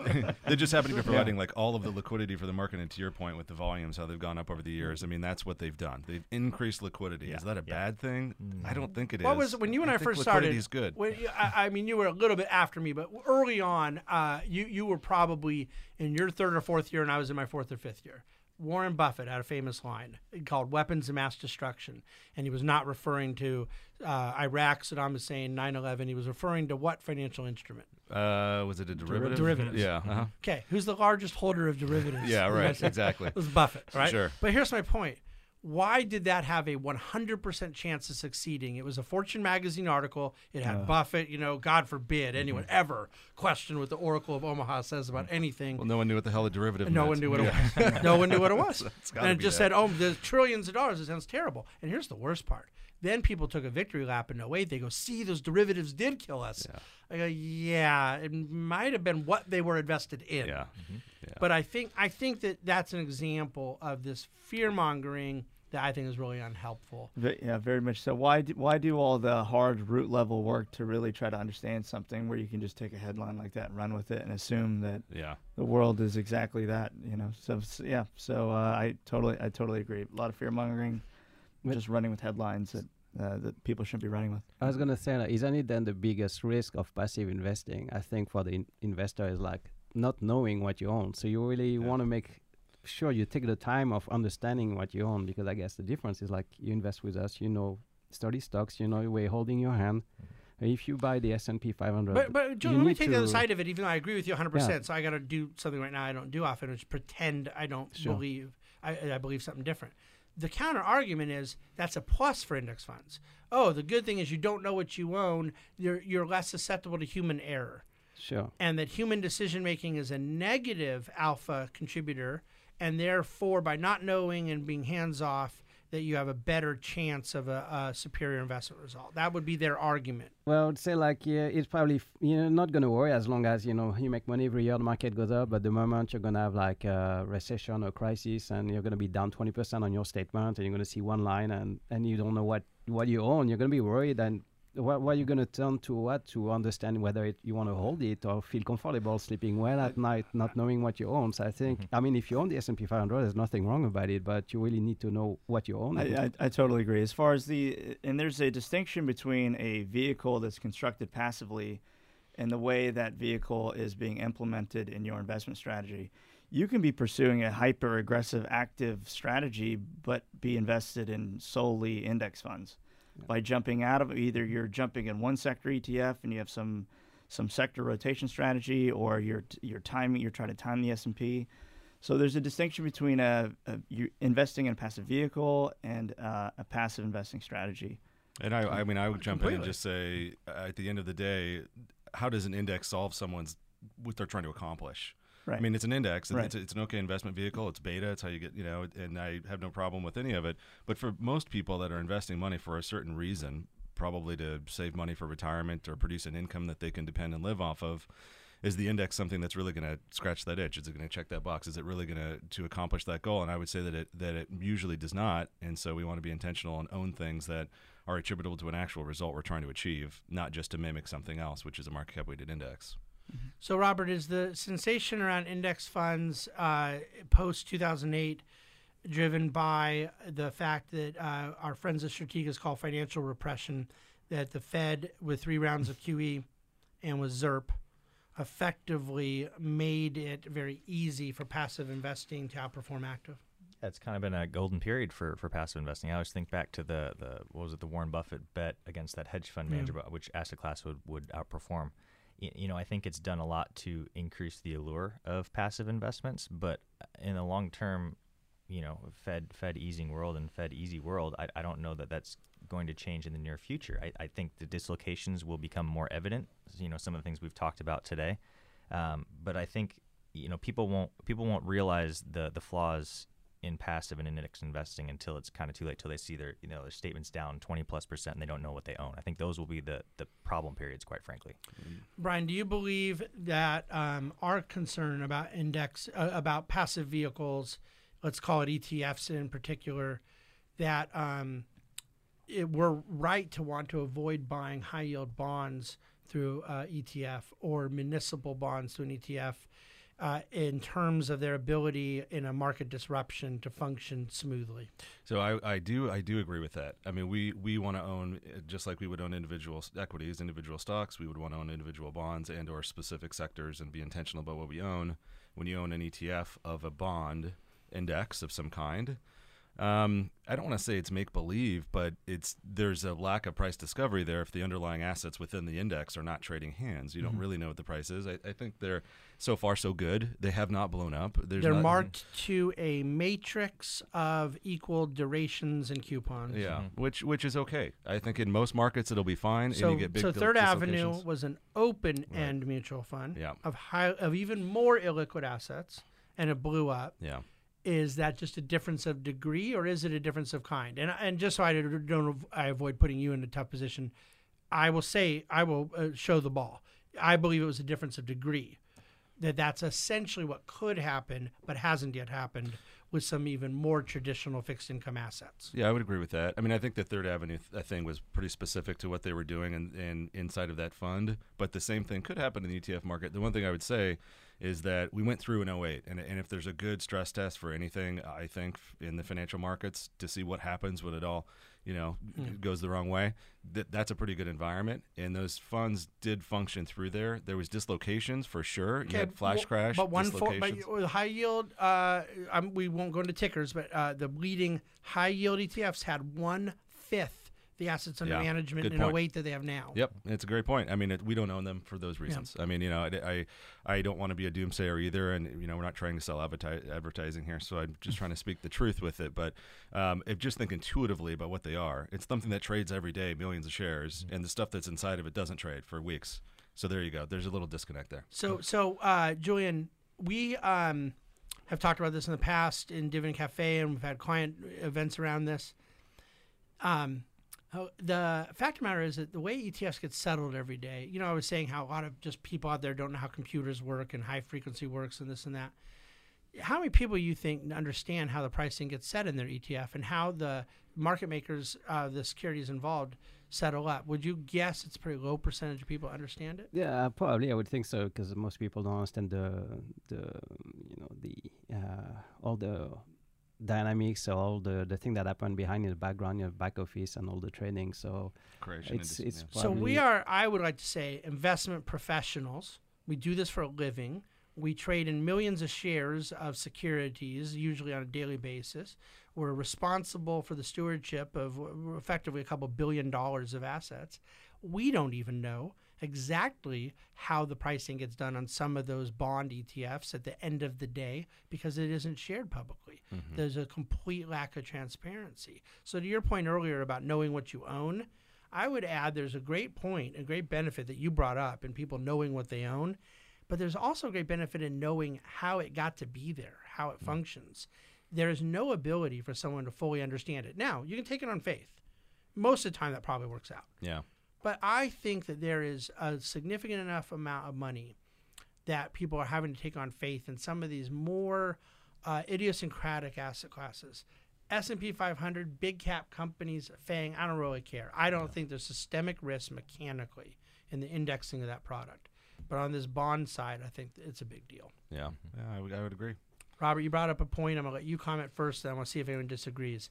[LAUGHS] they just happen to be providing like all of the liquidity for the market. And to your point, with the volumes, how they've gone up over the years. I mean, that's what they've done. They've increased liquidity. Is that a yeah. bad thing? I don't think it is. What was when you and I, think first liquidity started? is good. When, you- I, I mean, you were a little bit after me, but early on, uh, you you were probably in your third or fourth year, and I was in my fourth or fifth year. Warren Buffett had a famous line called "Weapons of Mass Destruction," and he was not referring to uh, Iraq, Saddam Hussein, 9/11. He was referring to what financial instrument? Uh, was it a derivative? Derivatives. Yeah. Uh-huh. Okay, who's the largest holder of derivatives? Yeah. Right. Exactly. [LAUGHS] It was Buffett, right? Sure. But here's my point. Why did that have a 100% chance of succeeding? It was a Fortune magazine article. It had Buffett, you know, God forbid mm-hmm. anyone ever question what the Oracle of Omaha says about mm-hmm. anything. Well, no one knew what the hell a derivative. no meant. one knew what Yeah. it was. no one knew what it was. [LAUGHS] gotta and it just that. said, oh, there's trillions of dollars. It sounds terrible. And here's the worst part. Then people took a victory lap in 08. They go, see, those derivatives did kill us. I go, yeah, it might have been what they were invested in. Yeah. Mm-hmm. But I think I think that that's an example of this fear mongering that I think is really unhelpful. Ve- Yeah, very much so. Why do, why do all the hard root level work to really try to understand something where you can just take a headline like that and run with it and assume that Yeah. the world is exactly that, you know? So, s yeah, so uh, I totally I totally agree. A lot of fear mongering, just running with headlines that uh, that people shouldn't be running with. I was gonna say, like, isn't it then the biggest risk of passive investing? I think for the in- investor is like not knowing what you own. So you really want to make sure you take the time of understanding what you own, because I guess the difference is like you invest with us, you know, study stocks, you know, we're holding your hand. Mm-hmm. If you buy the S and P 500, But but Joe, you let me take the other side of it. Even though I agree with you 100, percent so I got to do something right now I don't do often, which pretend I don't Sure. believe I, I believe something different. The counter argument is that's a plus for index funds. Oh, the good thing is you don't know what you own. You're you're less susceptible to human error. Sure. and that human decision making is a negative alpha contributor, and therefore, by not knowing and being hands off, that you have a better chance of a, a superior investment result. That would be their argument. Well, I'd say like yeah, it's probably f- you're not gonna worry as long as you know you make money every year. The market goes up, but the moment you're gonna have like a recession or crisis, and you're gonna be down 20% on your statement, and you're gonna see one line, and and you don't know what what you own, you're gonna be worried, and what, what are you going to turn to what to understand whether it, you want to hold it or feel comfortable sleeping well at night, not knowing what you own. So I think, Mm-hmm. I mean, if you own the S&P 500, there's nothing wrong about it, but you really need to know what you own. I, I, I totally agree. As far as the and there's a distinction between a vehicle that's constructed passively and the way that vehicle is being implemented in your investment strategy. You can be pursuing a hyper aggressive active strategy, but be invested in solely index funds. By jumping out of either you're jumping in one sector ETF and you have some some sector rotation strategy, or you're you're timing you're trying to time the S and P. So there's a distinction between a, a you investing in a passive vehicle and uh, a passive investing strategy. And I, I mean, I would jump in and just say, uh, at the end of the day, how does an index solve someone's what they're trying to accomplish? Right. I mean, it's an index. Right. It's, it's an okay investment vehicle. It's beta. It's how you get, you know, and I have no problem with any of it. But for most people that are investing money for a certain reason, probably to save money for retirement or produce an income that they can depend and live off of, is the index something that's really going to scratch that itch? Is it going to check that box? Is it really going to to accomplish that goal? And I would say that it that it usually does not. And so we want to be intentional and own things that are attributable to an actual result we're trying to achieve, not just to mimic something else, which is a market cap weighted index. So, Robert, is the sensation around index funds uh, post 2008 driven by the fact that uh, our friends at Strategas call financial repression, that the Fed, with three rounds of QE and with ZIRP, effectively made it very easy for passive investing to outperform active? It's kind of been a golden period for, for passive investing. I always think back to the, the what was it the Warren Buffett bet against that hedge fund manager, about which asset class would, would outperform. You know, I think it's done a lot to increase the allure of passive investments, but in the long term, you know, Fed Fed easing world and Fed easy world, I, I don't know that that's going to change in the near future. I, I think the dislocations will become more evident. You know, some of the things we've talked about today, um, but I think you know people won't people won't realize the the flaws in passive and index investing until it's kind of too late till they see their you know their statements down 20 plus percent and they don't know what they own. I think those will be the the problem periods, quite frankly. Brian, do you believe that um, our concern about index uh, about passive vehicles, let's call it ETFs in particular, that um, it, we're right to want to avoid buying high yield bonds through uh, ETF or municipal bonds through an ETF uh, in terms of their ability in a market disruption to function smoothly. So I, I do I do agree with that. I mean, we we want to own uh, just like we would own individual equities, individual stocks. We would want to own individual bonds and or specific sectors and be intentional about what we own. When you own an ETF of a bond index of some kind, um, I don't want to say it's make believe, but it's there's a lack of price discovery there if the underlying assets within the index are not trading hands. You don't really know what the price is. I, I think they're so far so good. They have not blown up. There's They're not, marked to a matrix of equal durations and coupons. Yeah, which which is okay. I think in most markets it'll be fine. and So, you get big so dil- Third Avenue was an open-end mutual fund Yeah. of high of even more illiquid assets, and it blew up. Yeah, Is that just a difference of degree, or is it a difference of kind? And and just so I don't I avoid putting you in a tough position, I will say I will uh, show the ball. I believe it was a difference of degree. That that's essentially what could happen, but hasn't yet happened with some even more traditional fixed income assets. yeah, I would agree with that. I mean, I think the Third Avenue th- thing was pretty specific to what they were doing and, and inside of that fund. But the same thing could happen in the ETF market. The one thing I would say is that we went through in 08, and, and if there's a good stress test for anything, I think in the financial markets to see what happens when it all, you know, Hmm. goes the wrong way, that that's a pretty good environment. And those funds did function through there. There was dislocations for sure. You had flash well, crash, But one for, but with high yield, uh, I'm, we won't go into tickers, but uh, the leading high yield ETFs had one fifth the assets under Yeah, management in a weight that they have now. Yep, it's a great point. I mean, it, we don't own them for those reasons. I mean, you know, I, I, I don't want to be a doomsayer either, and you know, we're not trying to sell adverti- advertising here. So I'm just trying to speak the truth with it. But um, if just think intuitively about what they are, it's something that trades every day, millions of shares, and the stuff that's inside of it doesn't trade for weeks. So there you go. There's a little disconnect there. So, so uh, Julian, we um, have talked about this in the past in Dividend Cafe, and we've had client events around this. Um, the fact of the matter is that the way ETFs get settled every day, you know, I was saying how a lot of just people out there don't know how computers work and high frequency works and this and that. How many people you think understand how the pricing gets set in their ETF and how the market makers, uh, the securities involved, settle up. Would you guess it's a pretty low percentage of people understand it? Yeah, probably I would think so because most people don't understand the the you know the uh, all the dynamics, all the the thing that happened behind in the background, your back office, and all the trading. So Creation it's it's yeah. So we are, I would like to say, investment professionals. We do this for a living. We trade in millions of shares of securities, usually on a daily basis. We're responsible for the stewardship of effectively a couple billion dollars of assets. We don't even know exactly how the pricing gets done on some of those bond ETFs at the end of the day because it isn't shared publicly. Mm-hmm. There's a complete lack of transparency. So, to your point earlier about knowing what you own, I would add there's a great point, a great benefit that you brought up in people knowing what they own, but there's also a great benefit in knowing how it got to be there, how it mm. functions. There is no ability for someone to fully understand it. Now, you can take it on faith. Most of the time, that probably works out. Yeah. But I think that there is a significant enough amount of money that people are having to take on faith in some of these more uh, idiosyncratic asset classes. S&P 500, big cap companies, FANG, I don't really care. I don't think there's systemic risk mechanically in the indexing of that product. But on this bond side, I think it's a big deal. Yeah. Yeah. I would, I would agree. Robert, you brought up a point. I'm going to let you comment first, then I want to see if anyone disagrees.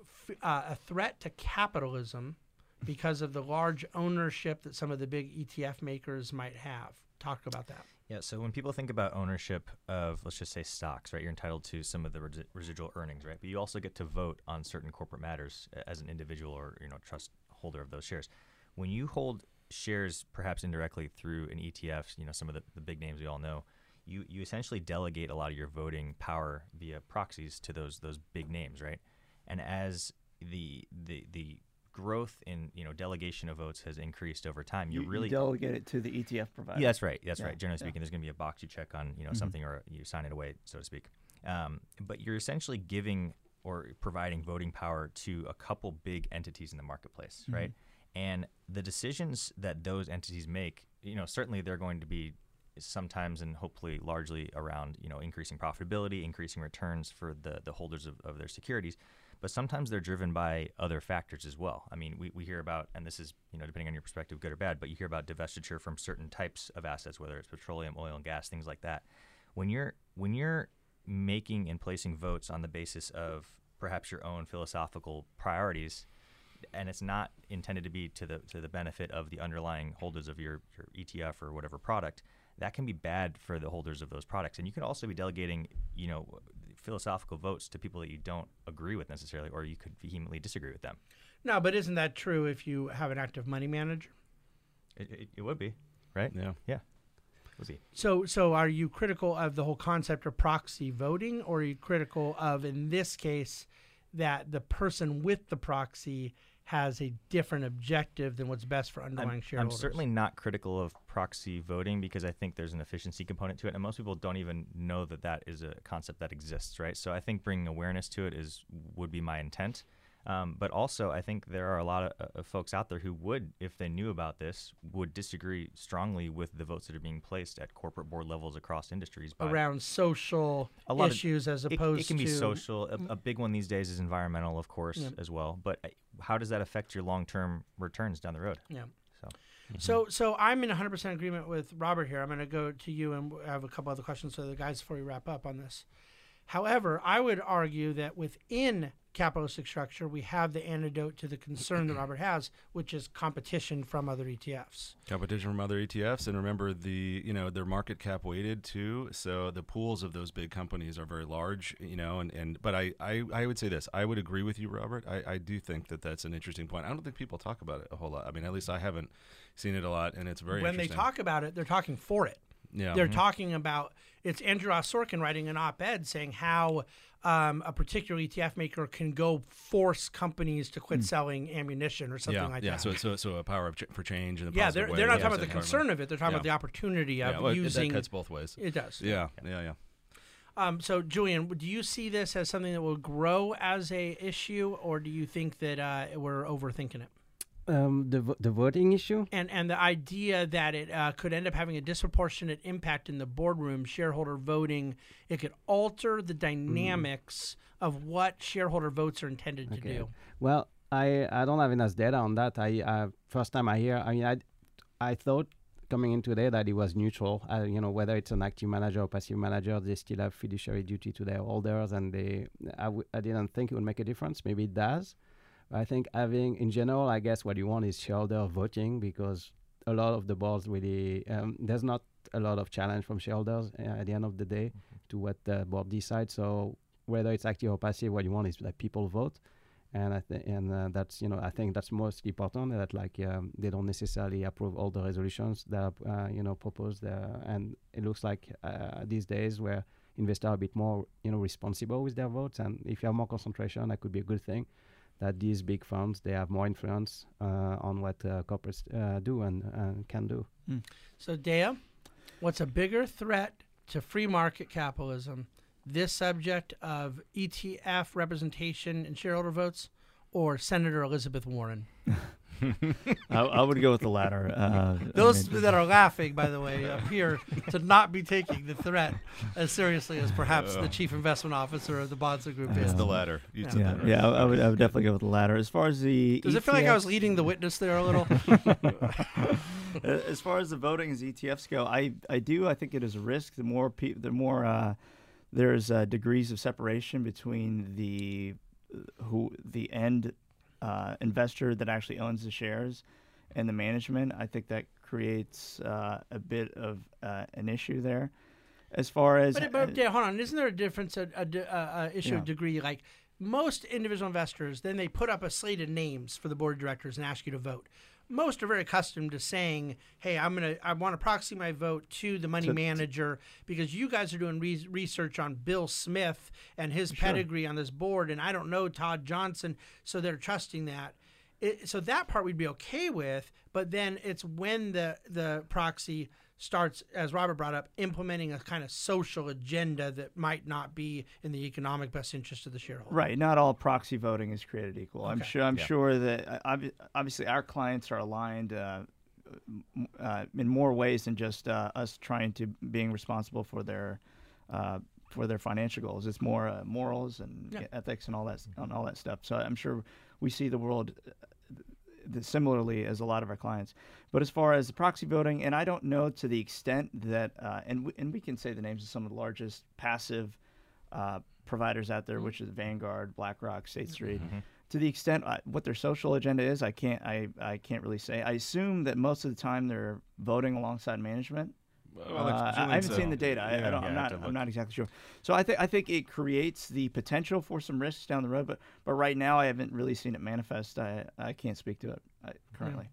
F- uh, a threat to capitalism because of the large ownership that some of the big ETF makers might have. Talk about that. Yeah, so when people think about ownership of, let's just say, stocks, right, you're entitled to some of the resi- residual earnings, right? But you also get to vote on certain corporate matters uh, as an individual or you know trust holder of those shares. When you hold shares, perhaps indirectly through an ETF, you know some of the, the big names we all know, you you essentially delegate a lot of your voting power via proxies to those those big names, right? And as the the the growth in you know delegation of votes has increased over time, You, you're really you delegate it to the ETF provider. yeah, that's right. That's Yeah, right. Generally yeah. speaking, there's going to be a box you check on, you know, Mhm. something or you sign it away, so to speak. Um, but you're essentially giving or providing voting power to a couple big entities in the marketplace, Mm-hmm. right? And the decisions that those entities make, you know, certainly they're going to be sometimes and hopefully largely around, you know, increasing profitability, increasing returns for the, the holders of, of their securities. But sometimes they're driven by other factors as well. I mean, we, we hear about, and this is, you know, depending on your perspective, good or bad, but you hear about divestiture from certain types of assets, whether it's petroleum, oil, and gas, things like that. When you're when you're making and placing votes on the basis of perhaps your own philosophical priorities, and it's not intended to be to the to the benefit of the underlying holders of your, your ETF or whatever product, that can be bad for the holders of those products. And you can also be delegating, you know, philosophical votes to people that you don't agree with necessarily, or you could vehemently disagree with them. No, but isn't that true if you have an active money manager? It, it, it would be, right? Yeah. Yeah, would be. So, so are you critical of the whole concept of proxy voting, or are you critical of, in this case, that the person with the proxy has a different objective than what's best for underlying I'm, I'm certainly not critical of proxy voting because I think there's an efficiency component to it, and most people don't even know that that is a concept that exists, right? So I think bringing awareness to it is would be my intent. Um, but also, I think there are a lot of, uh, of folks out there who would, if they knew about this, would disagree strongly with the votes that are being placed at corporate board levels across industries. by- around social A lot of- issues as it, opposed it can be to social. A, a big one these days is environmental, of course, Yeah. as well. But uh, how does that affect your long-term returns down the road? Yeah. So. So, so I'm in 100% agreement with Robert here. I'm going to go to you and I have a couple other questions for the guys before we wrap up on this. However, I would argue that within capitalistic structure, we have the antidote to the concern that [CLEARS THROAT] Robert has, which is competition from other ETFs. competition from other ETFs, and remember the you know they're market cap weighted too, so the pools of those big companies are very large, you know, and, and but I, I I would say this, I would agree with you, Robert. I, I do think that that's an interesting point. I don't think people talk about it a whole lot. I mean, at least I haven't seen it a lot, and it's very when they talk about it, they're talking for it. Yeah, They're talking about it's Andrew Ross Sorkin writing an op-ed saying how um, a particular ETF maker can go force companies to quit selling ammunition or something yeah, like yeah. that. So, so, so a power of ch- for change and the yeah, they're, they're not talking about the concern of it. They're talking Yeah. about the opportunity of Yeah, well, using. that cuts both ways. it does. Yeah, yeah, yeah. Um, so, Julian, do you see this as something that will grow as a issue, or do you think that uh, we're overthinking it? Um, the the voting issue. And and the idea that it uh, could end up having a disproportionate impact in the boardroom, shareholder voting, it could alter the dynamics of what shareholder votes are intended to do. Well, I I don't have enough data on that. I uh, first time I hear. I mean, I I thought coming in today that it was neutral. Uh, you know, whether it's an active manager or passive manager, they still have fiduciary duty to their holders, and they. I w- I didn't think it would make a difference. Maybe it does. I think having, in general, I guess what you want is shareholder voting because a lot of the boards really um, there's not a lot of challenge from shareholders uh, at the end of the day to what the board decides. So whether it's active or passive, what you want is that people vote, and I th- and uh, that's you know I think that's most important that like um, they don't necessarily approve all the resolutions that are uh, you know proposed, uh, and it looks like uh, these days where investors are a bit more you know responsible with their votes, and if you have more concentration, that could be a good thing that these big funds they have more influence uh, on what uh, corporates uh, do and uh, can do. So, Dea, what's a bigger threat to free market capitalism? This subject of ETF representation and shareholder votes, or Senator Elizabeth Warren? [LAUGHS] [LAUGHS] I, I would go with the latter. Uh, I [LAUGHS] Those mean- that are laughing, by the way, appear to not be taking the threat as seriously as perhaps the chief investment officer of the Bahnsen Group is. It's the latter. You said yeah, right. yeah, I, I would, I would definitely go with the latter. As far as the Does it feel like I was leading the witness there a little? [LAUGHS] Uh, as far as the voting as ETFs go, I, I do. I think it is a risk. The more pe- the more uh, there's uh, degrees of separation between the who the end uh, investor that actually owns the shares and the management. I think that creates uh, a bit of uh, an issue there. As far as But, but yeah, hold on. Isn't there a difference, a, a- a issue Yeah. of degree? Like most individual investors, then they put up a slate of names for the board of directors and ask you to vote. Most are very accustomed to saying, "Hey, I'm gonna, I want to proxy my vote to the money To- manager because you guys are doing re- research on Bill Smith and his pedigree on this board, and I don't know Todd Johnson, so they're trusting that." It, so that part we'd be okay with, but then it's when the the proxy starts, as Robert brought up, implementing a kind of social agenda that might not be in the economic best interest of the shareholder. Right. Not all proxy voting is created equal. I'm sure. I'm Yeah. sure that uh, obviously our clients are aligned uh, uh, in more ways than just uh, us trying to being responsible for their uh, for their financial goals. It's more uh, morals and Yeah. ethics and all that and all that stuff. So I'm sure we see the world uh, th- similarly as a lot of our clients. But as far as the proxy voting, and I don't know to the extent that, uh, and we, and we can say the names of some of the largest passive uh, providers out there, which is Vanguard, BlackRock, State Street. To the extent uh, what their social agenda is, I can't I, I can't really say. I assume that most of the time they're voting alongside management. Well, like Uh, I- I haven't said. seen the data. I, I Yeah, don't, yeah, I'm not. I'm not exactly sure. So I think I think it creates the potential for some risks down the road, but but right now I haven't really seen it manifest. I I can't speak to it I, currently.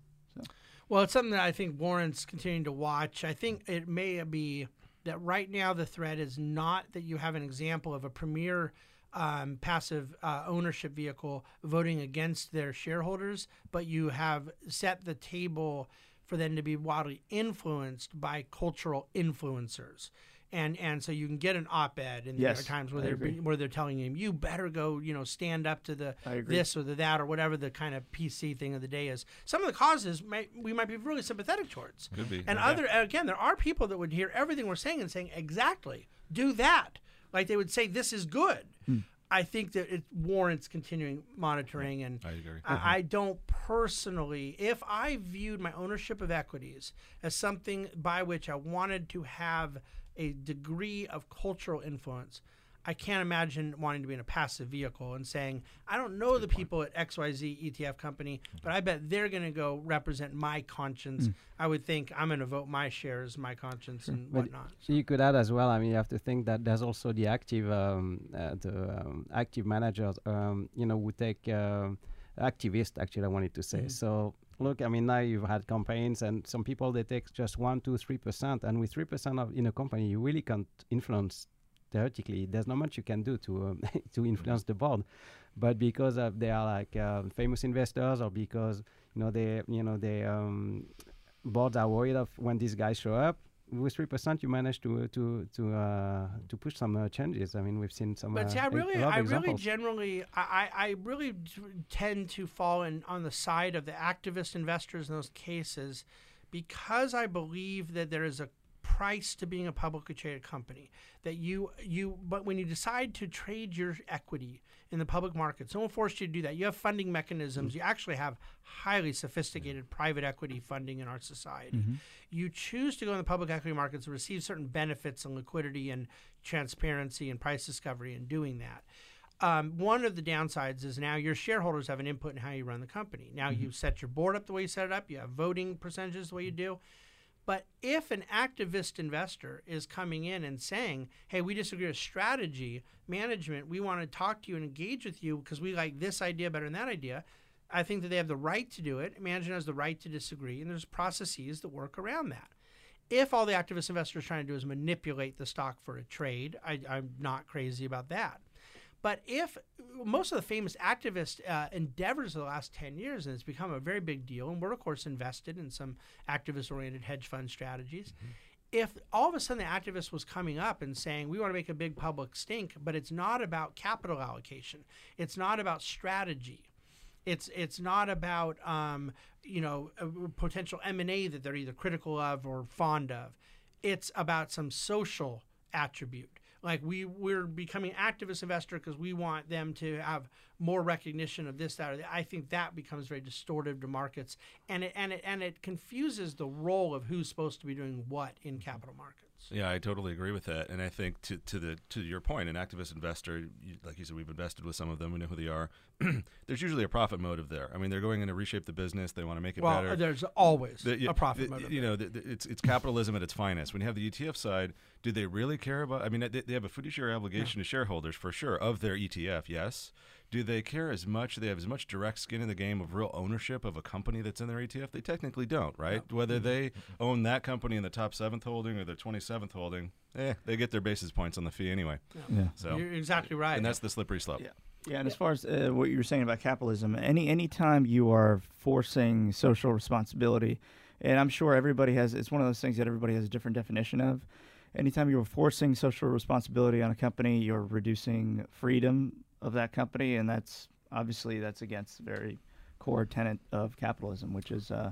Well, it's something that I think Warren's continuing to watch. I think it may be that right now the threat is not that you have an example of a premier um, passive uh, ownership vehicle voting against their shareholders, but you have set the table for them to be wildly influenced by cultural influencers. And, and so you can get an op-ed in the New York Times where I they're agree. where they're telling him you better go you know stand up to the this or the that or whatever the kind of PC thing of the day is. Some of the causes might, we might be really sympathetic towards. Could be. And yeah. other again, there are people that would hear everything we're saying and saying exactly do that. Like they would say this is good. Hmm. I think that it warrants continuing monitoring and I agree. I, mm-hmm. I don't personally, if I viewed my ownership of equities as something by which I wanted to have a degree of cultural influence, I can't imagine wanting to be in a passive vehicle and saying, I don't know the people at XYZ ETF company, but I bet they're going to go represent my conscience. I would think I'm going to vote my shares, my conscience, and But whatnot. So you could add as well. I mean, you have to think that there's also the active, um, uh, the um, active managers. Um, you know, who take um activist. Actually, I wanted to say. So look, I mean, now you've had campaigns, and some people they take just one, two, three percent, and with three percent of in a company, you really can't influence. Theoretically, there's not much you can do to um, [LAUGHS] to influence the board, but because of they are like um, famous investors, or because you know they you know they um, boards are worried of when these guys show up. With three percent, you manage to to to uh, to push some uh, changes. I mean, we've seen some. But uh, see, I e- really, a lot of I really generally, I, I I really tend to fall in on the side of the activist investors in those cases, because I believe that there is a price to being a publicly traded company. That you you but when you decide to trade your equity in the public markets, no one forced you to do that. You have funding mechanisms. You actually have highly sophisticated private equity funding in our society. Mm-hmm. You choose to go in the public equity markets and receive certain benefits and liquidity and transparency and price discovery in doing that. Um, one of the downsides is now your shareholders have an input in how you run the company. Now mm-hmm. you set your board up the way you set it up. You have voting percentages the way you mm-hmm. do. But if an activist investor is coming in and saying, "Hey, we disagree with strategy, management, we want to talk to you and engage with you because we like this idea better than that idea," I think that they have the right to do it. Management has the right to disagree, and there's processes that work around that. If all the activist investor is trying to do is manipulate the stock for a trade, I, I'm not crazy about that. But if most of the famous activist uh, endeavors of the last 10 years, and it's become a very big deal, and we're, of course, invested in some activist oriented hedge fund strategies. If all of a sudden the activist was coming up and saying, we want to make a big public stink, but it's not about capital allocation, it's not about strategy, it's it's not about um, you know a potential M and A that they're either critical of or fond of. It's about some social attribute. Like we we're becoming activist investor because we want them to have more recognition of this that or that. I think that becomes very distortive to markets, and it and it and it confuses the role of who's supposed to be doing what in capital markets. Yeah, I totally agree with that, and I think to to the to your point, an activist investor, like you said, we've invested with some of them. We know who they are. [CLEARS THROAT] There's usually a profit motive there. I mean, they're going in to reshape the business. They want to make it Well, better. there's always The- yeah, a profit the- motive. You know, the, the, it's it's capitalism at its finest. When you have the ETF side, do they really care about? I mean, they, they have a fiduciary obligation to shareholders for sure of their ETF. Yes. Do they care as much? Do they have as much direct skin in the game of real ownership of a company that's in their ETF? They technically don't, right? Whether they own that company in the top seventh holding or their twenty seventh holding, eh, they get their basis points on the fee anyway. Yeah. So, You're exactly right. and that's the slippery slope. Yeah. And as far as uh, what you were saying about capitalism, any any time you are forcing social responsibility, and I'm sure everybody has, it's one of those things that everybody has a different definition of. Anytime you're forcing social responsibility on a company, you're reducing freedom of that company, and that's obviously that's against the very core tenet of capitalism, which is, uh,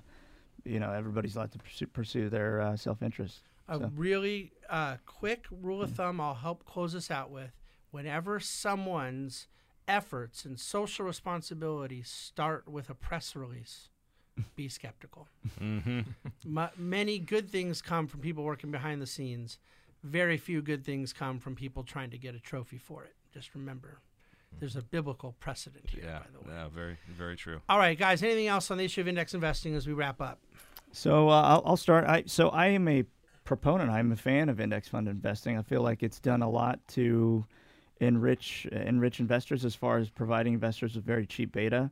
you know, everybody's allowed to pursue, pursue their uh, self-interest. a So- really uh, quick rule of thumb I'll help close us out with. Whenever someone's efforts and social responsibility start with a press release, [LAUGHS] be skeptical. Mm-hmm. [LAUGHS] M- many good things come from people working behind the scenes. Very few good things come from people trying to get a trophy for it. Just remember, there's a biblical precedent here, Yeah, by the way. yeah, very, very true. All right, guys. Anything else on the issue of index investing as we wrap up? So uh, I'll, I'll start. I so I am a proponent. I'm a fan of index fund investing. I feel like it's done a lot to enrich enrich investors as far as providing investors with very cheap beta.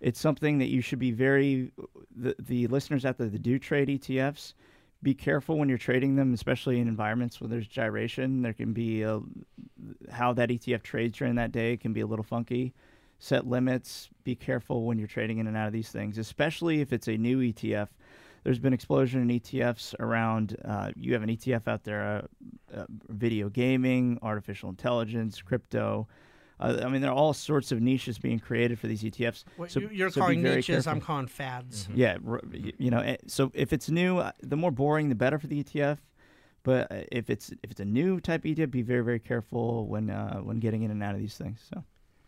It's something that you should be very the the listeners out there that do trade ETFs. Be careful when you're trading them, especially in environments where there's gyration. There can be a, how that ETF trades during that day can be a little funky set limits. Be careful when you're trading in and out of these things, especially if it's a new ETF. There's been explosion in ETFs around. Uh, you have an ETF out there, uh, uh, video gaming, artificial intelligence, crypto. Uh, I mean, there are all sorts of niches being created for these ETFs. What So- you- you're so calling very niches, I'm calling fads. Yeah, you know, eh, so if it's new, uh, the more boring, the better for the ETF. But uh, if it's if it's a new type ETF, be very very careful when uh, when getting in and out of these things. So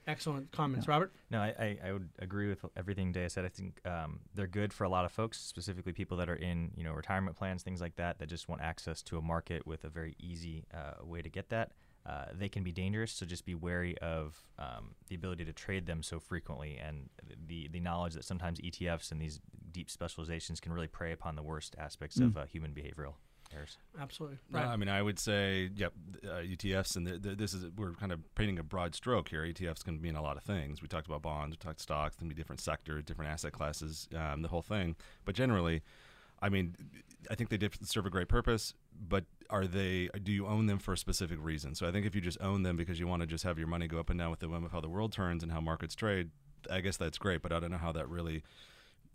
Excellent comments, Robert. No, I, I, I would agree with everything Day said. I think um, they're good for a lot of folks, specifically people that are in you know retirement plans, things like that, that just want access to a market with a very easy uh, way to get that. Uh, they can be dangerous, so just be wary of um, the ability to trade them so frequently, and the the knowledge that sometimes ETFs and these deep specializations can really prey upon the worst aspects of uh, human behavioral errors. Absolutely. No, Right. I mean, I would say, yep, uh, ETFs, and th th this is we're kind of painting a broad stroke here. ETFs can mean a lot of things. We talked about bonds, we talked stocks, can be different sectors, different asset classes, um, the whole thing. But generally, I mean, I think they did serve a great purpose. But are they? Do you own them for a specific reason? So I think if you just own them because you want to just have your money go up and down with the whim of how the world turns and how markets trade, I guess that's great. But I don't know how that really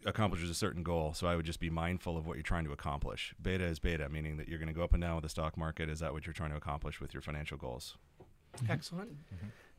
accomplishes a certain goal. So I would just be mindful of what you're trying to accomplish. Beta is beta, meaning that you're going to go up and down with the stock market. Is that what you're trying to accomplish with your financial goals? Excellent.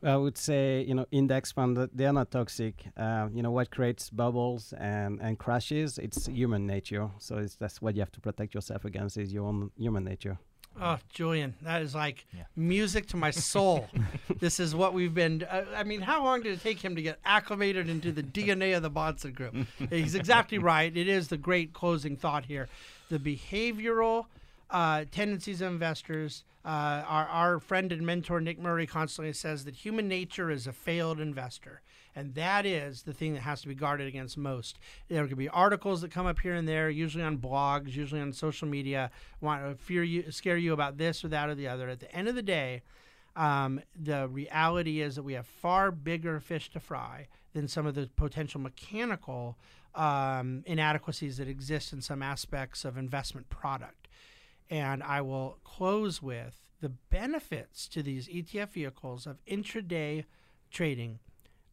I would say, you know, index funds they're not toxic. Uh, you know, what creates bubbles and, and crashes? It's human nature. So it's, that's what you have to protect yourself against is your own human nature. Oh, Julian, that is like Yeah. music to my soul. [LAUGHS] this is what we've been. Uh, I mean, how long did it take him to get acclimated into the DNA of the Bahnsen Group? He's exactly [LAUGHS] right. It is the great closing thought here. The behavioral uh, tendencies of investors. Uh, our, our friend and mentor Nick Murray constantly says that human nature is a failed investor. And that is the thing that has to be guarded against most. There could be articles that come up here and there, usually on blogs, usually on social media, want to fear you, scare you about this or that or the other. At the end of the day, um, the reality is that we have far bigger fish to fry than some of the potential mechanical um, inadequacies that exist in some aspects of investment product. And I will close with the benefits to these ETF vehicles of intraday trading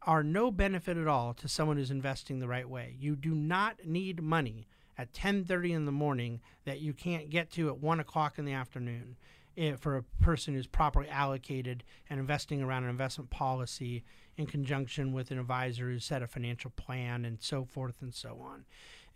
are no benefit at all to someone who's investing the right way. You do not need money at 10:30 in the morning that you can't get to at one o'clock in the afternoon eh, for a person who's properly allocated and investing around an investment policy in conjunction with an advisor who's set a financial plan and so forth and so on.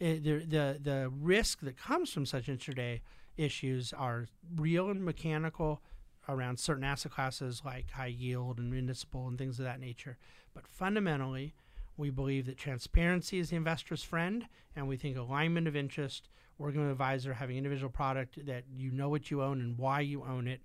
Eh, the, the the risk that comes from such intraday issues are real and mechanical around certain asset classes like high yield and municipal and things of that nature. But fundamentally, we believe that transparency is the investor's friend, and we think alignment of interest, working with an advisor, having individual product that you know what you own and why you own it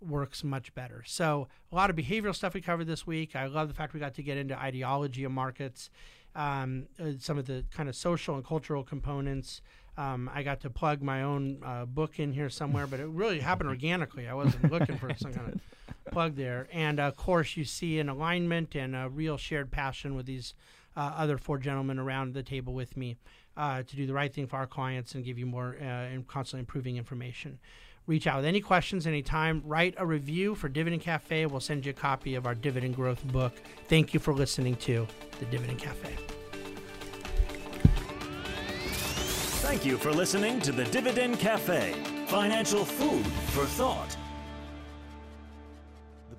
works much better. So, a lot of behavioral stuff we covered this week. I love the fact we got to get into ideology of markets, um, uh, some of the kind of social and cultural components. Um, I got to plug my own uh, book in here somewhere, but it really happened organically. I wasn't looking for some kind of plug there. And of course, you see an alignment and a real shared passion with these uh, other four gentlemen around the table with me uh, to do the right thing for our clients and give you more uh, and constantly improving information. Reach out with any questions anytime. Write a review for Dividend Cafe. We'll send you a copy of our dividend growth book. Thank you for listening to the Dividend Cafe. Thank you for listening to the Dividend Cafe. Financial food for thought.